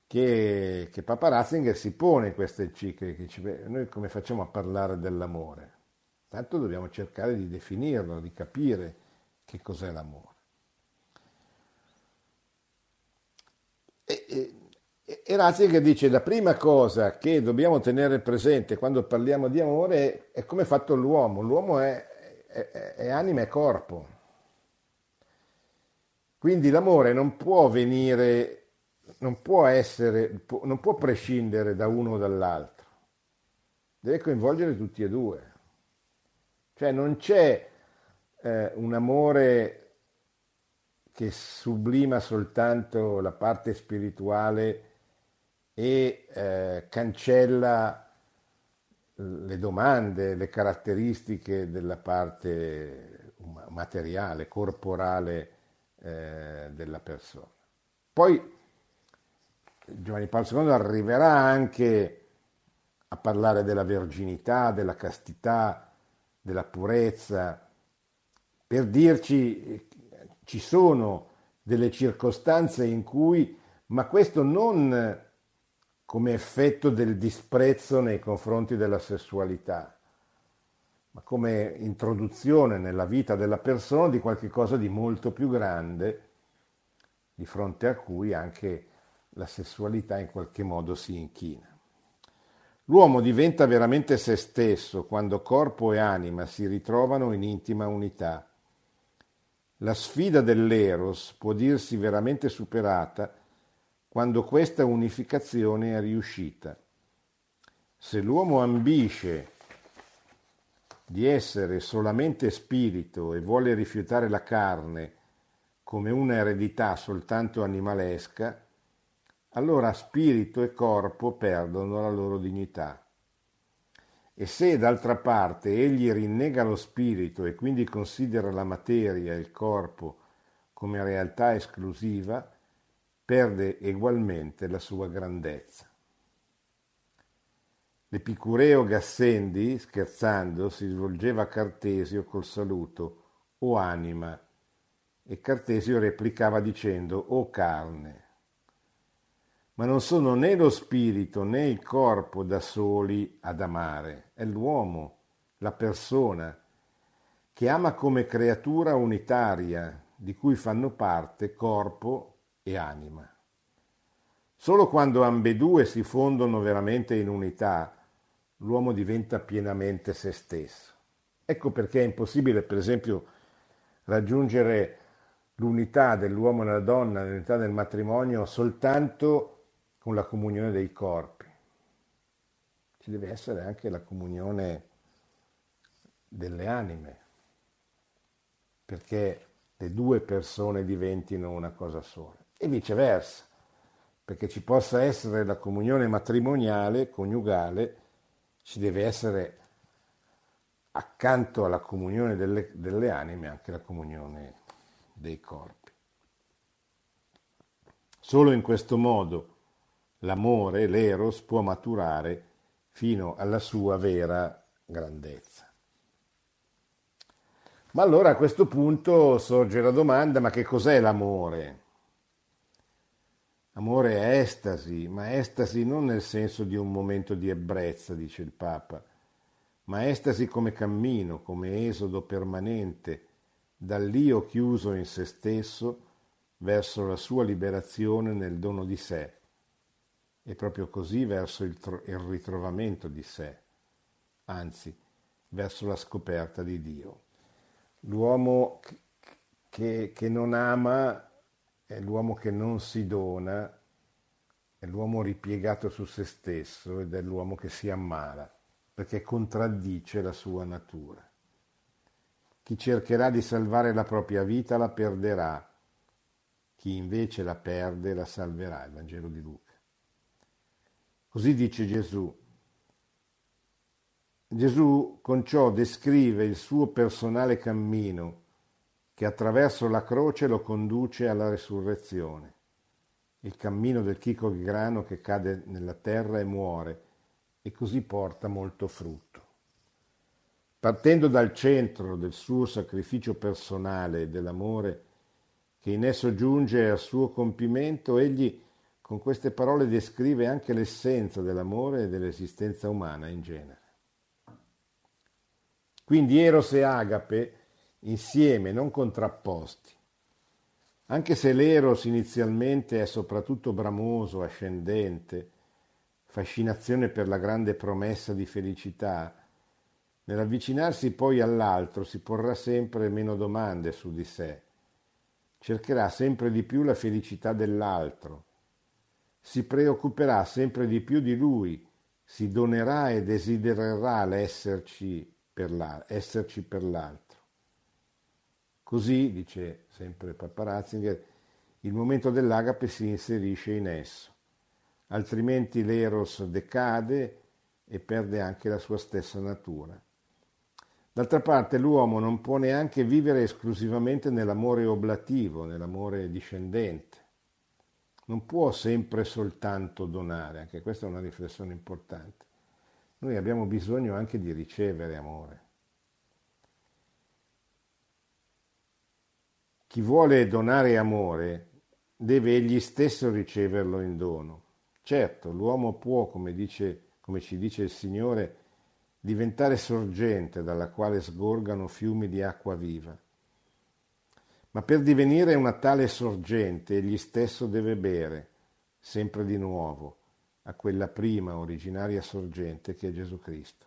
che, che Papa Ratzinger si pone in queste encicliche, noi come facciamo a parlare dell'amore? Tanto dobbiamo cercare di definirlo, di capire che cos'è l'amore. E, e, E Ratzinger dice la prima cosa che dobbiamo tenere presente quando parliamo di amore è, è come è fatto l'uomo. L'uomo è, è, è anima e corpo. Quindi l'amore non può venire, non può essere, non può prescindere da uno o dall'altro. Deve coinvolgere tutti e due. Cioè non c'è eh, un amore che sublima soltanto la parte spirituale e eh, cancella le domande, le caratteristiche della parte materiale, corporale eh, della persona. Poi Giovanni Paolo II arriverà anche a parlare della verginità, della castità, della purezza, per dirci ci sono delle circostanze in cui, ma questo non come effetto del disprezzo nei confronti della sessualità, ma come introduzione nella vita della persona di qualcosa di molto più grande, di fronte a cui anche la sessualità in qualche modo si inchina. L'uomo diventa veramente se stesso quando corpo e anima si ritrovano in intima unità. La sfida dell'eros può dirsi veramente superata quando questa unificazione è riuscita. Se l'uomo ambisce di essere solamente spirito e vuole rifiutare la carne come una eredità soltanto animalesca, allora spirito e corpo perdono la loro dignità. E se d'altra parte egli rinnega lo spirito e quindi considera la materia e il corpo come realtà esclusiva, perde egualmente la sua grandezza. L'epicureo Gassendi, scherzando, si rivolgeva a Cartesio col saluto O anima, e Cartesio replicava dicendo O carne. Ma non sono né lo spirito né il corpo da soli ad amare, è l'uomo, la persona, che ama come creatura unitaria, di cui fanno parte corpo e anima. Solo quando ambedue si fondono veramente in unità, l'uomo diventa pienamente se stesso. Ecco perché è impossibile, per esempio, raggiungere l'unità dell'uomo e della donna, l'unità del matrimonio, soltanto con la comunione dei corpi. Ci deve essere anche la comunione delle anime, perché le due persone diventino una cosa sola e viceversa, perché ci possa essere la comunione matrimoniale, coniugale, ci deve essere accanto alla comunione delle, delle anime anche la comunione dei corpi. Solo in questo modo l'amore, l'eros, può maturare fino alla sua vera grandezza. Ma allora a questo punto sorge la domanda, ma che cos'è l'amore? Amore è estasi, ma estasi non nel senso di un momento di ebbrezza, dice il Papa, ma estasi come cammino, come esodo permanente dall'io chiuso in se stesso verso la sua liberazione nel dono di sé e proprio così verso il, tro- il ritrovamento di sé, anzi verso la scoperta di Dio. L'uomo che, che non ama è l'uomo che non si dona, è l'uomo ripiegato su se stesso ed è l'uomo che si ammala, perché contraddice la sua natura. Chi cercherà di salvare la propria vita la perderà, chi invece la perde la salverà, il Vangelo di Luca. Così dice Gesù. Gesù con ciò descrive il suo personale cammino che attraverso la croce lo conduce alla resurrezione. Il cammino del chicco di grano che cade nella terra e muore e così porta molto frutto. Partendo dal centro del suo sacrificio personale e dell'amore che in esso giunge al suo compimento, egli con queste parole descrive anche l'essenza dell'amore e dell'esistenza umana in genere. Quindi Eros e Agape insieme, non contrapposti. Anche se l'eros inizialmente è soprattutto bramoso, ascendente, fascinazione per la grande promessa di felicità, nell'avvicinarsi poi all'altro si porrà sempre meno domande su di sé, cercherà sempre di più la felicità dell'altro, si preoccuperà sempre di più di lui, si donerà e desidererà l'esserci per, la, per l'altro. Così, dice sempre Papa Ratzinger, il momento dell'agape si inserisce in esso, altrimenti l'eros decade e perde anche la sua stessa natura. D'altra parte l'uomo non può neanche vivere esclusivamente nell'amore oblativo, nell'amore discendente non può sempre soltanto donare, anche questa è una riflessione importante. Noi abbiamo bisogno anche di ricevere amore. Chi vuole donare amore deve egli stesso riceverlo in dono. Certo, l'uomo può, come, dice, come ci dice il Signore, diventare sorgente dalla quale sgorgano fiumi di acqua viva ma per divenire una tale sorgente egli stesso deve bere, sempre di nuovo, a quella prima originaria sorgente che è Gesù Cristo,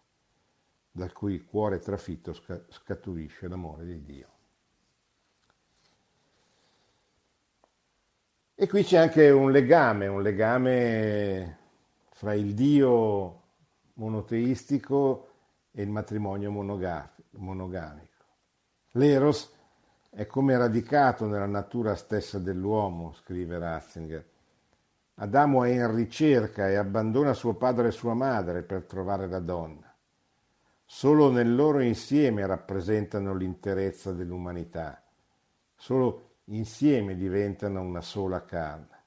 dal cui cuore trafitto scaturisce l'amore di Dio. E qui c'è anche un legame, un legame fra il Dio monoteistico e il matrimonio monogamico. L'eros è come radicato nella natura stessa dell'uomo, scrive Ratzinger. Adamo è in ricerca e abbandona suo padre e sua madre per trovare la donna. Solo nel loro insieme rappresentano l'interezza dell'umanità. Solo insieme diventano una sola carne.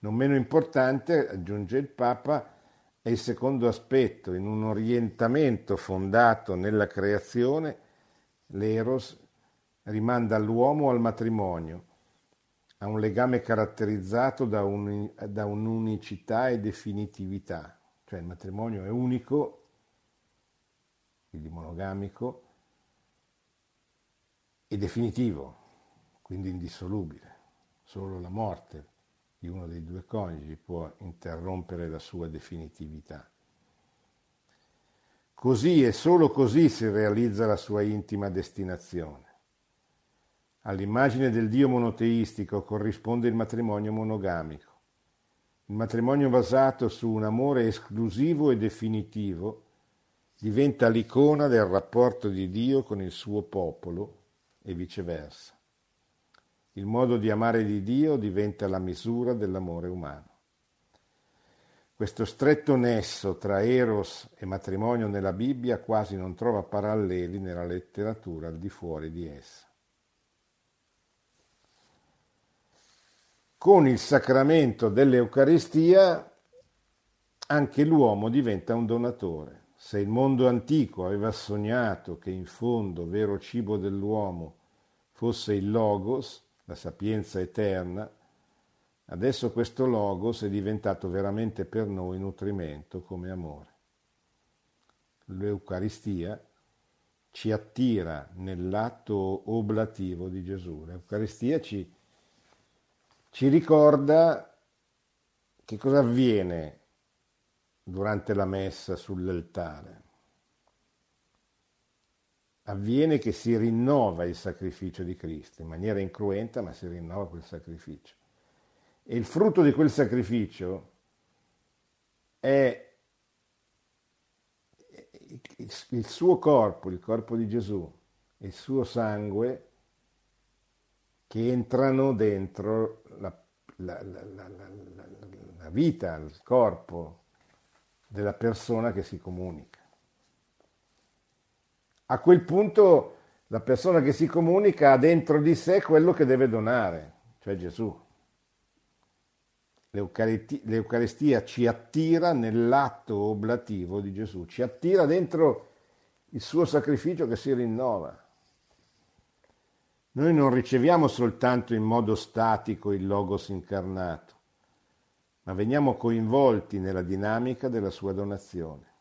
Non meno importante, aggiunge il Papa, è il secondo aspetto, in un orientamento fondato nella creazione, l'eros rimanda all'uomo al matrimonio, a un legame caratterizzato da, un, da un'unicità e definitività, cioè il matrimonio è unico, quindi monogamico, e definitivo, quindi indissolubile. Solo la morte di uno dei due coniugi può interrompere la sua definitività. Così e solo così si realizza la sua intima destinazione. All'immagine del Dio monoteistico corrisponde il matrimonio monogamico. Il matrimonio basato su un amore esclusivo e definitivo diventa l'icona del rapporto di Dio con il suo popolo e viceversa. Il modo di amare di Dio diventa la misura dell'amore umano. Questo stretto nesso tra eros e matrimonio nella Bibbia quasi non trova paralleli nella letteratura al di fuori di essa. Con il sacramento dell'Eucaristia anche l'uomo diventa un donatore. Se il mondo antico aveva sognato che in fondo vero cibo dell'uomo fosse il Logos, la sapienza eterna, adesso questo Logos è diventato veramente per noi nutrimento come amore. L'Eucaristia ci attira nell'atto oblativo di Gesù. L'Eucaristia ci ci ricorda che cosa avviene durante la messa sull'altare. Avviene che si rinnova il sacrificio di Cristo in maniera incruenta, ma si rinnova quel sacrificio. E il frutto di quel sacrificio è il suo corpo, il corpo di Gesù, il suo sangue che entrano dentro la, la, la, la vita, il corpo della persona che si comunica. A quel punto la persona che si comunica ha dentro di sé quello che deve donare, cioè Gesù. L'Eucaristia ci attira nell'atto oblativo di Gesù, ci attira dentro il suo sacrificio che si rinnova. Noi non riceviamo soltanto in modo statico il Logos incarnato, ma veniamo coinvolti nella dinamica della sua donazione.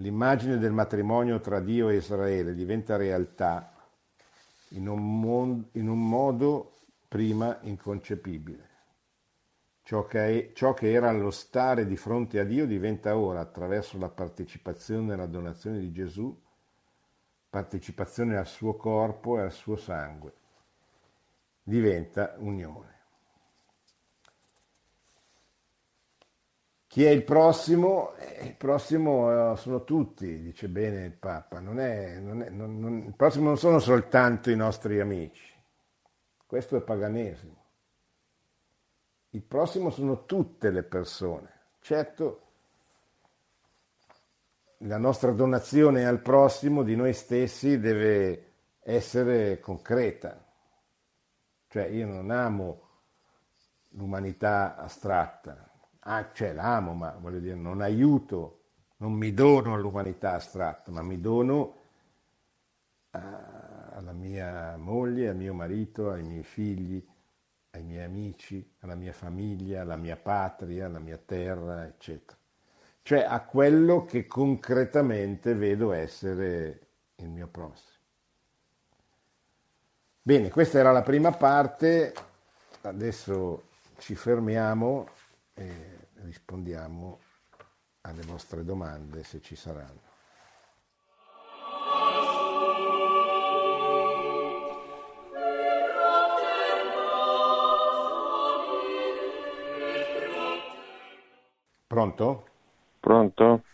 L'immagine del matrimonio tra Dio e Israele diventa realtà in un, mon- in un modo prima inconcepibile. Ciò che, è, ciò che era lo stare di fronte a Dio diventa ora, attraverso la partecipazione alla donazione di Gesù, partecipazione al suo corpo e al suo sangue. Diventa unione. Chi è il prossimo? Eh, il prossimo eh, sono tutti, dice bene il Papa. Non è, non è, non, il prossimo non sono soltanto i nostri amici. Questo è paganesimo. Il prossimo sono tutte le persone. Certo, la nostra donazione al prossimo di noi stessi deve essere concreta. Cioè io non amo l'umanità astratta, ah, cioè l'amo, ma voglio dire, non aiuto, non mi dono all'umanità astratta, ma mi dono alla mia moglie, al mio marito, ai miei figli, ai miei amici, alla mia famiglia, alla mia patria, alla mia terra, eccetera. Cioè a quello che concretamente vedo essere il mio prossimo. Bene, questa era la prima parte, adesso ci fermiamo e rispondiamo alle vostre domande se ci saranno. Pronto? Pronto?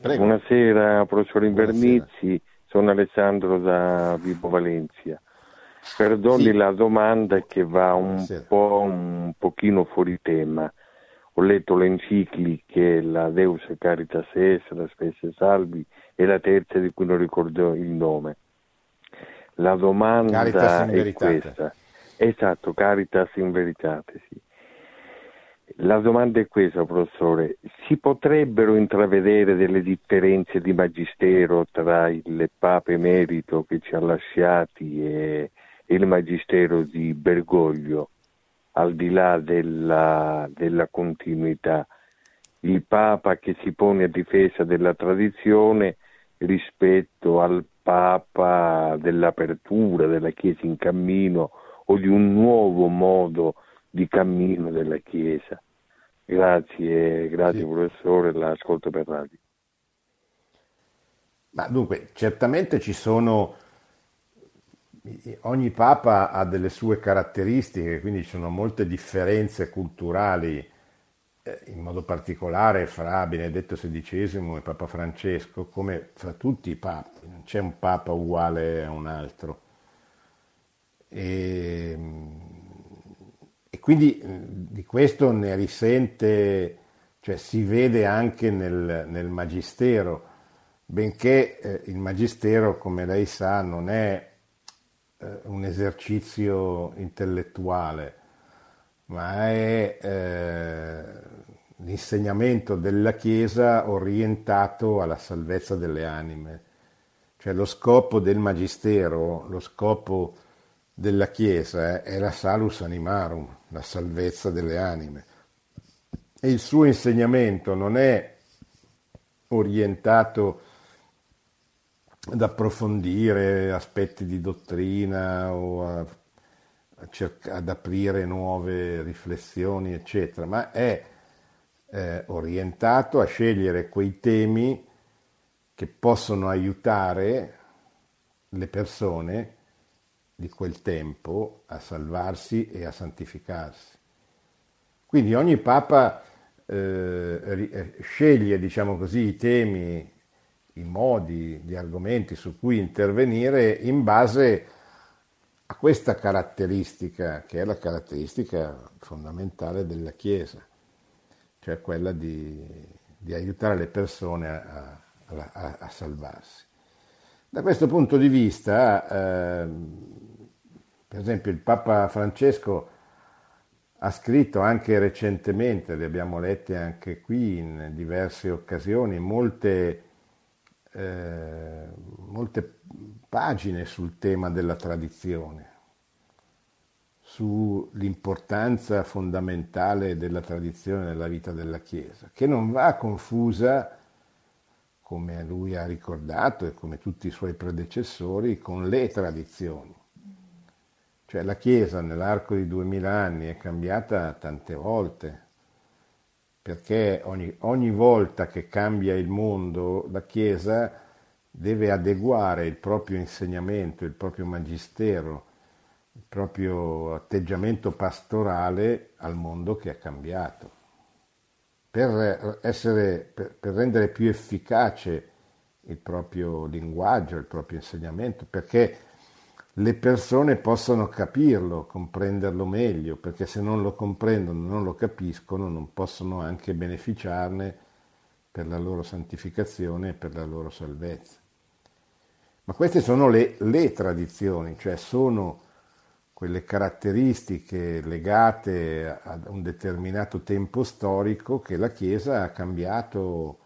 Prego. Buonasera, professor. Invernizzi, sono Alessandro da Vibo Valencia. Perdoni Sì. la domanda che va un Buonasera. po' un pochino fuori tema. Ho letto le encicliche, la Deus Caritas Est, la Specie Salvi e la terza di cui non ricordo il nome. La domanda è questa. Esatto, Caritas in Veritate, sì. La domanda è questa, professore. Si potrebbero intravedere delle differenze di magistero tra il Papa emerito che ci ha lasciati e il magistero di Bergoglio, al di là della, della continuità? Il Papa che si pone a difesa della tradizione rispetto al Papa dell'apertura, della Chiesa in cammino o di un nuovo modo di cammino della Chiesa. Grazie, grazie Sì. professore, l'ascolto per radio. Ma dunque, certamente ci sono, ogni papa ha delle sue caratteristiche, quindi ci sono molte differenze culturali, eh, in modo particolare fra Benedetto XVI e Papa Francesco, come fra tutti i papi, non c'è un papa uguale a un altro. E, e quindi di questo ne risente, cioè si vede anche nel, nel magistero, benché eh, il magistero, come lei sa, non è eh, un esercizio intellettuale, ma è eh, l'insegnamento della Chiesa orientato alla salvezza delle anime. Cioè lo scopo del magistero, lo scopo della Chiesa è la salus animarum, la salvezza delle anime. E il suo insegnamento non è orientato ad approfondire aspetti di dottrina o a, a cerca- ad aprire nuove riflessioni, eccetera, ma è eh, orientato a scegliere quei temi che possono aiutare le persone di quel tempo a salvarsi e a santificarsi. Quindi ogni Papa eh, sceglie, diciamo così, i temi, i modi, gli argomenti su cui intervenire in base a questa caratteristica, che è la caratteristica fondamentale della Chiesa, cioè quella di, di aiutare le persone a, a- a- salvarsi. Da questo punto di vista, ehm, per esempio, il Papa Francesco ha scritto anche recentemente, le abbiamo lette anche qui in diverse occasioni, molte, eh, molte pagine sul tema della tradizione, sull'importanza fondamentale della tradizione nella vita della Chiesa, che non va confusa come lui ha ricordato e come tutti i suoi predecessori, con le tradizioni. Cioè la Chiesa nell'arco di duemila anni è cambiata tante volte, perché ogni, ogni volta che cambia il mondo, la Chiesa deve adeguare il proprio insegnamento, il proprio magistero, il proprio atteggiamento pastorale al mondo che è cambiato. Per, essere, per, per rendere più efficace il proprio linguaggio, il proprio insegnamento, perché le persone possano capirlo, comprenderlo meglio, perché se non lo comprendono, non lo capiscono, non possono anche beneficiarne per la loro santificazione e per la loro salvezza. Ma queste sono le, le tradizioni, cioè sono quelle caratteristiche legate a un determinato tempo storico che la Chiesa ha cambiato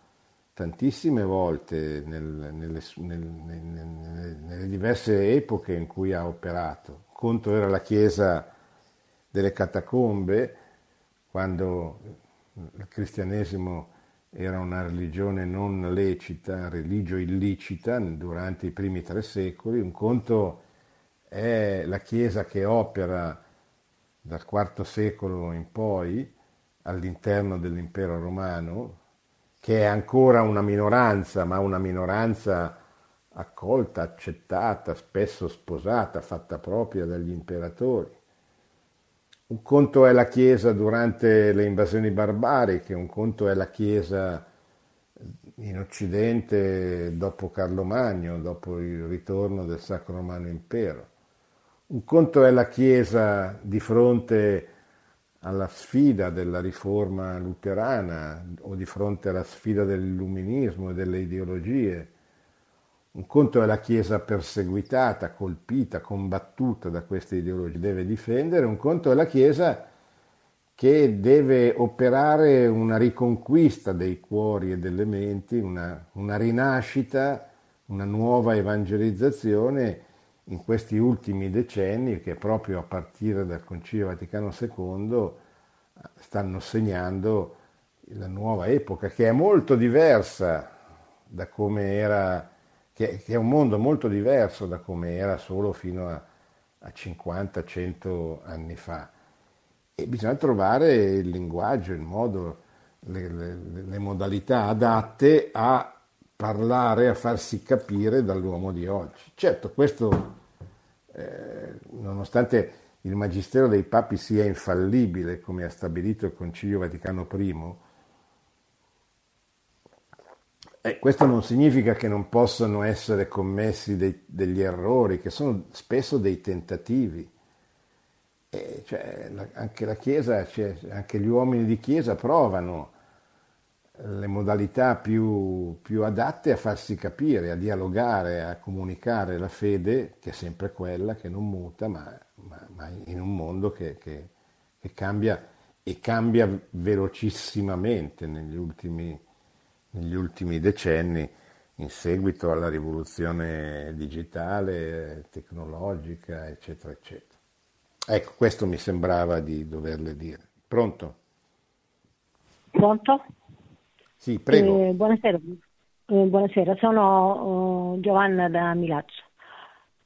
tantissime volte nel, nelle, nel, nelle, nelle, diverse epoche in cui ha operato. Conto era la Chiesa delle catacombe, quando il cristianesimo era una religione non lecita, religio illicita durante i primi tre secoli, un conto è la Chiesa che opera dal IV secolo in poi all'interno dell'impero romano, che è ancora una minoranza, ma una minoranza accolta, accettata, spesso sposata, fatta propria dagli imperatori. Un conto è la Chiesa durante le invasioni barbariche, un conto è la Chiesa in Occidente dopo Carlo Magno, dopo il ritorno del Sacro Romano Impero. Un conto è la Chiesa di fronte alla sfida della riforma luterana o di fronte alla sfida dell'illuminismo e delle ideologie. Un conto è la Chiesa perseguitata, colpita, combattuta da queste ideologie, deve difendere, un conto è la Chiesa che deve operare una riconquista dei cuori e delle menti, una, una rinascita, una nuova evangelizzazione in questi ultimi decenni che proprio a partire dal Concilio Vaticano II stanno segnando la nuova epoca che è molto diversa da come era, che, è un mondo molto diverso da come era solo fino a, a 50-100 anni fa. E bisogna trovare il linguaggio, il modo, le, le, le modalità adatte a parlare, a farsi capire dall'uomo di oggi. Certo, questo, eh, nonostante il magistero dei papi sia infallibile, come ha stabilito il Concilio Vaticano I, eh, questo non significa che non possano essere commessi dei, degli errori, che sono spesso dei tentativi. Eh, cioè, la, anche la Chiesa, cioè, anche gli uomini di Chiesa provano le modalità più, più, adatte a farsi capire, a dialogare, a comunicare la fede, che è sempre quella, che non muta, ma, ma, ma in un mondo che, che, che, cambia e cambia velocissimamente negli ultimi, negli ultimi decenni in seguito alla rivoluzione digitale, tecnologica, eccetera, eccetera. Ecco, questo mi sembrava di doverle dire. Pronto? Pronto? Sì, prego. Eh, buonasera. Eh, buonasera. sono uh, Giovanna da Milazzo.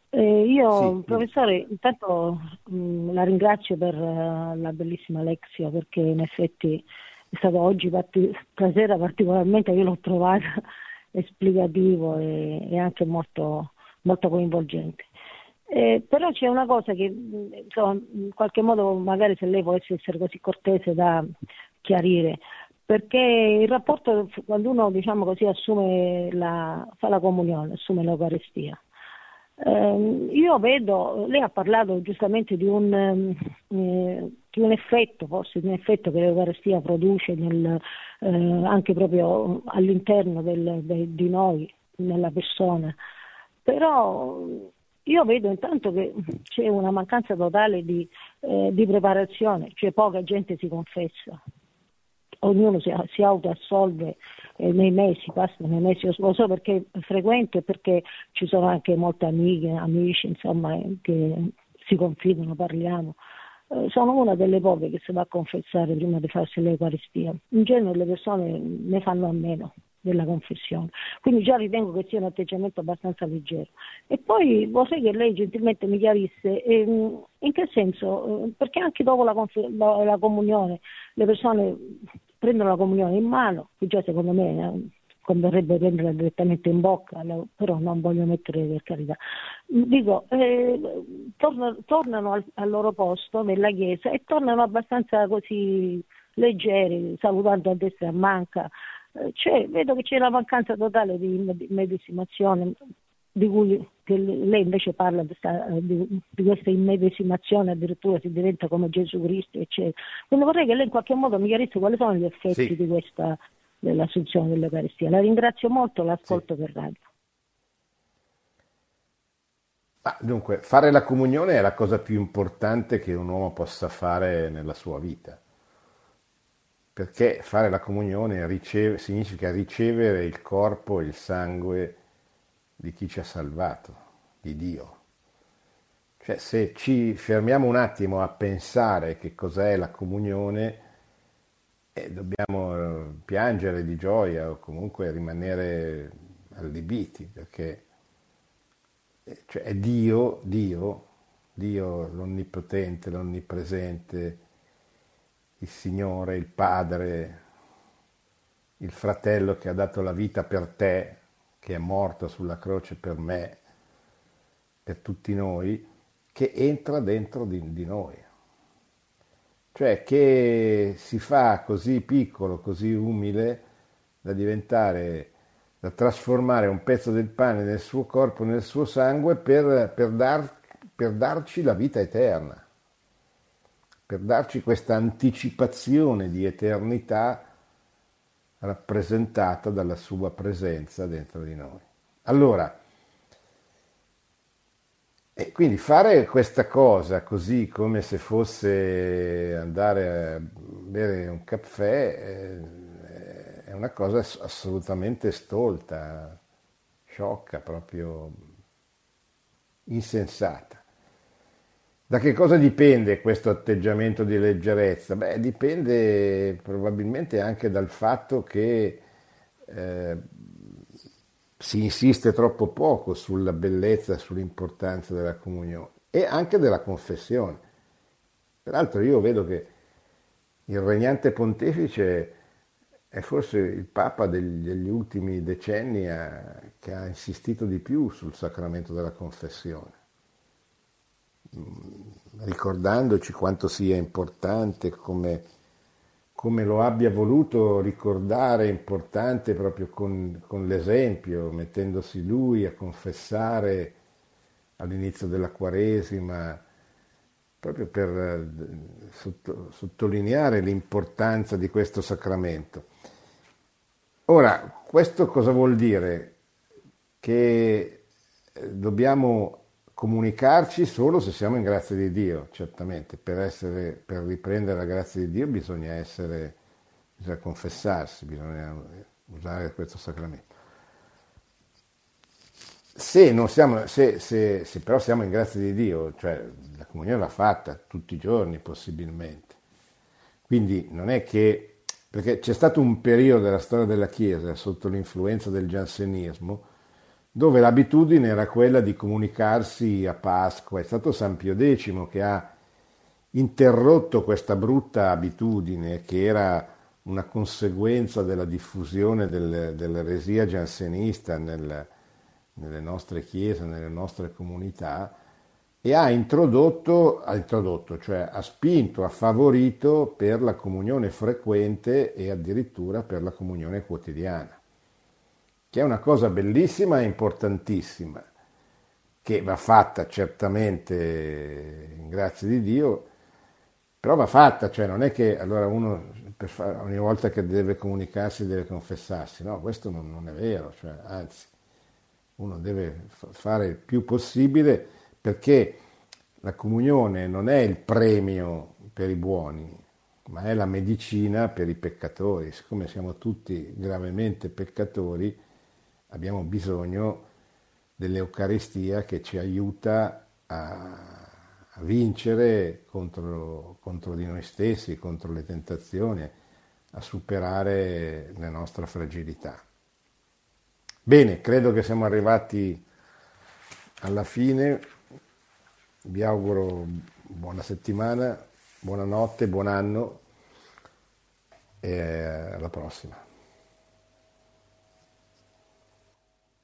Eh, io, sì, professore, intanto mh, la ringrazio per uh, la bellissima lezione perché in effetti è stato oggi, parti- stasera particolarmente, io l'ho trovata *laughs* esplicativo e, e anche molto, molto coinvolgente. Eh, però c'è una cosa che mm, insomma, in qualche modo magari se lei volesse essere così cortese da chiarire perché il rapporto quando uno diciamo così assume la, fa la comunione, assume l'Eucaristia. Eh, io vedo, lei ha parlato giustamente di un, eh, di un, effetto, forse di un effetto che l'Eucaristia produce nel, eh, anche proprio all'interno del, de, di noi, nella persona, però io vedo intanto che c'è una mancanza totale di, eh, di preparazione, cioè poca gente si confessa ognuno si, si autoassolve eh, nei mesi, passa nei mesi, lo so perché è frequente e perché ci sono anche molte amiche, amici, insomma, eh, che si confidano, parliamo. Eh, sono una delle poche che si va a confessare prima di farsi l'Eucaristia. In genere le persone ne fanno a meno, della confessione. Quindi già ritengo che sia un atteggiamento abbastanza leggero. E poi vorrei che lei gentilmente mi chiarisse ehm, in che senso, eh, perché anche dopo la, conf- la, comunione le persone prendono la comunione in mano, che già secondo me eh, converrebbe prenderla direttamente in bocca, però non voglio mettere per carità. Dico, eh, torno, tornano al, al, loro posto nella chiesa e tornano abbastanza così leggeri, salutando a destra e a manca. Cioè, vedo che c'è la mancanza totale di medesimazione, di cui lei invece parla di, di, questa immedesimazione, addirittura si diventa come Gesù Cristo, eccetera. Quindi vorrei che lei in qualche modo mi chiarisse quali sono gli effetti sì. di questa dell'assunzione dell'Eucaristia. La ringrazio molto, l'ascolto sì. per radio. Ah, dunque, fare la comunione è la cosa più importante che un uomo possa fare nella sua vita, perché fare la comunione riceve, significa ricevere il corpo e il sangue di chi ci ha salvato, di Dio. Cioè, se ci fermiamo un attimo a pensare che cos'è la comunione, e dobbiamo eh, piangere di gioia o comunque rimanere allibiti perché eh, cioè, è Dio, Dio, Dio l'onnipotente, l'onnipresente, il Signore, il Padre, il fratello che ha dato la vita per te, che è morto sulla croce per me, per tutti noi, che entra dentro di, di noi. Cioè che si fa così piccolo, così umile da diventare, da trasformare un pezzo del pane nel suo corpo, nel suo sangue per, per, dar, per darci la vita eterna, per darci questa anticipazione di eternità rappresentata dalla sua presenza dentro di noi. Allora, e quindi fare questa cosa così come se fosse andare a bere un caffè eh, è una cosa assolutamente stolta, sciocca, proprio insensata. Da che cosa dipende questo atteggiamento di leggerezza? Beh, dipende probabilmente anche dal fatto che eh, si insiste troppo poco sulla bellezza sull'importanza della comunione e anche della confessione. Peraltro io vedo che il regnante pontefice è forse il Papa degli, degli ultimi decenni a, che ha insistito di più sul sacramento della confessione, ricordandoci quanto sia importante come come lo abbia voluto ricordare importante proprio con, con l'esempio, mettendosi lui a confessare all'inizio della Quaresima, proprio per eh, sotto, sottolineare l'importanza di questo sacramento. Ora, questo cosa vuol dire? Che eh, dobbiamo comunicarci solo se siamo in grazia di Dio, certamente, per, essere, per riprendere la grazia di Dio bisogna essere, bisogna confessarsi, bisogna usare questo sacramento. Se, siamo, se, se, se, però siamo in grazia di Dio, cioè la comunione va fatta tutti i giorni possibilmente, quindi non è che, perché c'è stato un periodo della storia della Chiesa sotto l'influenza del giansenismo, dove l'abitudine era quella di comunicarsi a Pasqua. È stato San Pio X che ha interrotto questa brutta abitudine che era una conseguenza della diffusione del, dell'eresia giansenista nel, nelle nostre chiese, nelle nostre comunità e ha introdotto, ha introdotto, cioè ha spinto, ha favorito per la comunione frequente e addirittura per la comunione quotidiana che è una cosa bellissima e importantissima, che va fatta certamente in grazia di Dio, però va fatta, cioè non è che allora uno fare, ogni volta che deve comunicarsi deve confessarsi, no, questo non, non è vero, cioè, anzi, uno deve fare il più possibile perché la comunione non è il premio per i buoni, ma è la medicina per i peccatori. Siccome siamo tutti gravemente peccatori, abbiamo bisogno dell'Eucaristia che ci aiuta a, vincere contro, contro, di noi stessi, contro le tentazioni, a superare la nostra fragilità. Bene, credo che siamo arrivati alla fine. Vi auguro buona settimana, buonanotte, buon anno e alla prossima.